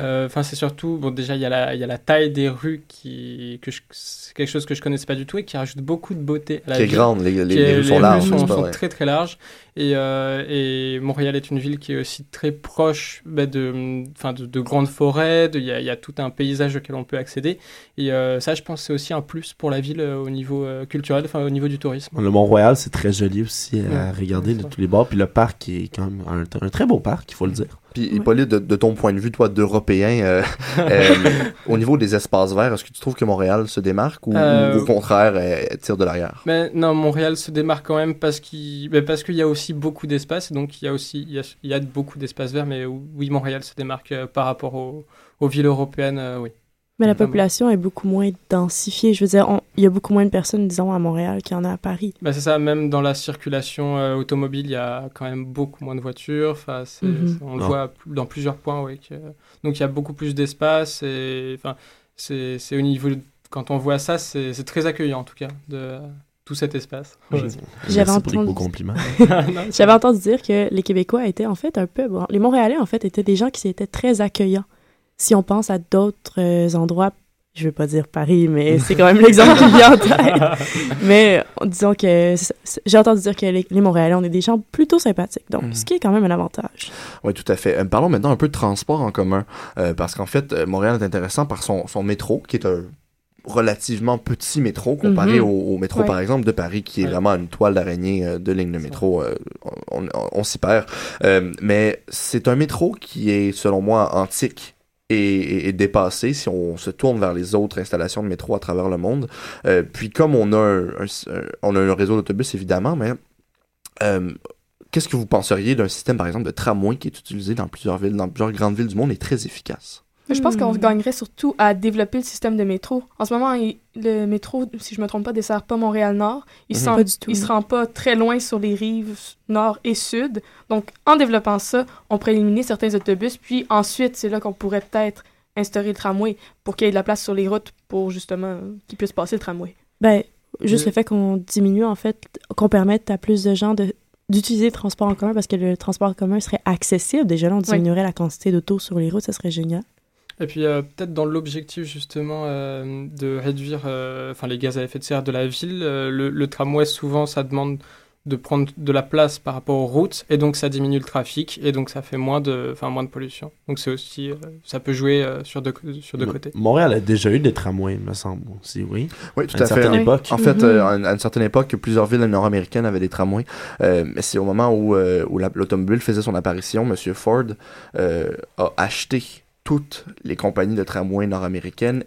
euh, Enfin, c'est surtout. Bon, déjà, il y, a la- il y a la taille des rues qui. Que je- c'est quelque chose que je connaissais pas du tout et qui rajoute beaucoup de beauté à la Qui est ville. grande, les- les- Qui est- les rues sont larges, sont, sont très très larges. Et, euh, et Montréal est une ville qui est aussi très proche bah, de, enfin, de, de grandes forêts. Il y, a, il y a tout un paysage auquel on peut accéder. Et euh, ça, je pense, c'est aussi un plus pour la ville euh, au niveau euh, culturel, enfin au niveau du tourisme. Le Mont-Royal, c'est très joli aussi à Ouais, regarder de tous les bords. Puis le parc est quand même un, un très beau parc, il faut le dire. Puis, Hippolyte, de, de ton point de vue, toi, d'Européen, euh, euh, au niveau des espaces verts, est-ce que tu trouves que Montréal se démarque ou, Euh, ou au contraire, elle tire de l'arrière? Mais non, Montréal se démarque quand même parce qu'il mais parce qu'il y a aussi beaucoup d'espace. Donc il y a aussi il y a, il y a beaucoup d'espace vert. Mais oui, Montréal se démarque euh, par rapport aux, aux villes européennes. euh, oui. Mais la population est beaucoup moins densifiée. Je veux dire, on- il y a beaucoup moins de personnes, disons, à Montréal qu'il y en a à Paris. Bah, c'est ça, même dans la circulation euh, automobile, il y a quand même beaucoup moins de voitures. Enfin, Mhm. on le voit dans plusieurs points, oui. que- Donc il y a beaucoup plus d'espace et enfin, c'est au niveau. Quand on voit ça, c'est c'est très accueillant en tout cas de tout cet espace. Ouais. J'avais les entendu- J'avais dire que les Québécois étaient en fait un peu... bon, les Montréalais, en fait, étaient des gens qui étaient très accueillants. Si on pense à d'autres euh, endroits, je veux pas dire Paris, mais c'est quand même l'exemple qui vient en tête. Mais disons que... J'ai entendu dire que les, les Montréalais, on est des gens plutôt sympathiques. Donc, Mhm. ce qui est quand même un avantage. Oui, tout à fait. Euh, parlons maintenant un peu de transport en commun, euh, parce qu'en fait, Montréal est intéressant par son, son métro, qui est un relativement petit métro comparé Mhm. au, au métro, Ouais. par exemple, de Paris, qui est Ouais. vraiment une toile d'araignée euh, de ligne de métro. euh, on on- on s'y perd. Euh, mais c'est un métro qui est, selon moi, antique. Et, et- et dépassé si on se tourne vers les autres installations de métro à travers le monde. Puis comme on a un, on a un réseau d'autobus évidemment, mais Qu'est-ce que vous penseriez d'un système, par exemple, de tramway qui est utilisé dans plusieurs villes, dans plusieurs grandes villes du monde et très efficace? Je pense qu'on Hmm. gagnerait surtout à développer le système de métro. En ce moment, il- le métro, si je me trompe pas, dessert pas Montréal-Nord. Il, Mhm. se rend- Pas du tout, il se rend pas très loin sur les rives nord et sud. Donc, en développant ça, on pourrait éliminer certains autobus. Puis ensuite, c'est là qu'on pourrait peut-être instaurer le tramway pour qu'il y ait de la place sur les routes pour justement qu'ils puissent passer le tramway. Ben, juste Le- le fait qu'on diminue, en fait, qu'on permette à plus de gens de d'utiliser le transport en commun parce que le transport en commun serait accessible. Déjà, là, on diminuerait la quantité d'autos sur les routes, ça serait génial. Et puis euh, peut-être dans l'objectif justement euh, de réduire euh, enfin les gaz à effet de serre de la ville, euh, le, le tramway souvent ça demande de prendre de la place par rapport aux routes et donc ça diminue le trafic et donc ça fait moins de enfin moins de pollution. Donc c'est aussi euh, ça peut jouer euh, sur deux sur deux côtés. Montréal a déjà eu des tramways, me semble aussi, oui. Oui, tout À à fait. certaine Oui. époque. En fait, Mhm. euh, à une- à une certaine époque, plusieurs villes nord-américaines avaient des tramways. Euh, mais c'est au moment où, euh, où la- l'automobile faisait son apparition, M. Ford euh, a acheté toutes les compagnies de tramways nord-américaines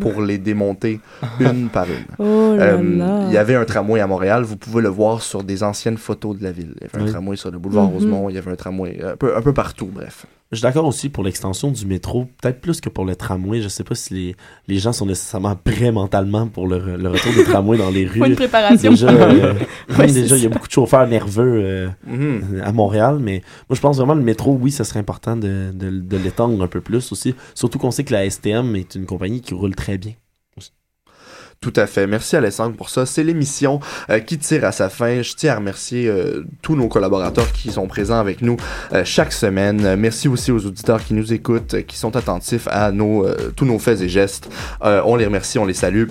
pour les démonter une par une. Oh là Euh, là. il y avait un tramway à Montréal, vous pouvez le voir sur des anciennes photos de la ville. Il y avait un tramway sur le boulevard Mhm. Rosemont, il y avait un tramway un peu, un peu partout, bref. Je suis d'accord aussi pour l'extension du métro, peut-être plus que pour le tramway. Je sais pas si les, les gens sont nécessairement prêts mentalement pour le, le retour des tramways dans les Faut rues. une préparation. Déjà, euh, Ouais, déjà il y a beaucoup de chauffeurs nerveux euh, Mhm. à Montréal, mais moi je pense vraiment le métro, oui, ça serait important de, de, de l'étendre un peu plus aussi. Surtout qu'on sait que la STM est une compagnie qui roule très bien. Tout à fait. Merci Alessandre pour ça. C'est l'émission euh, qui tire à sa fin. Je tiens à remercier euh, tous nos collaborateurs qui sont présents avec nous euh, chaque semaine. Merci aussi aux auditeurs qui nous écoutent, qui sont attentifs à nos tous nos faits et gestes. On les remercie, on les salue.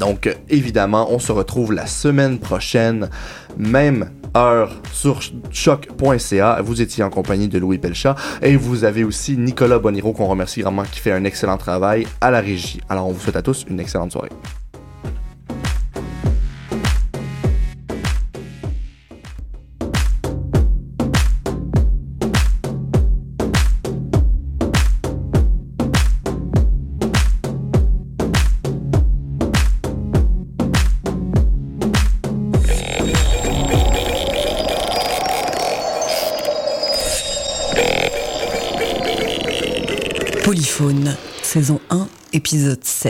Donc, évidemment, on se retrouve la semaine prochaine, même heure sur choc.ca. Vous étiez en compagnie de Louis Pelchat et vous avez aussi Nicolas Boniro qu'on remercie grandement qui fait un excellent travail à la régie. Alors, on vous souhaite à tous une excellente soirée. Épisode 7.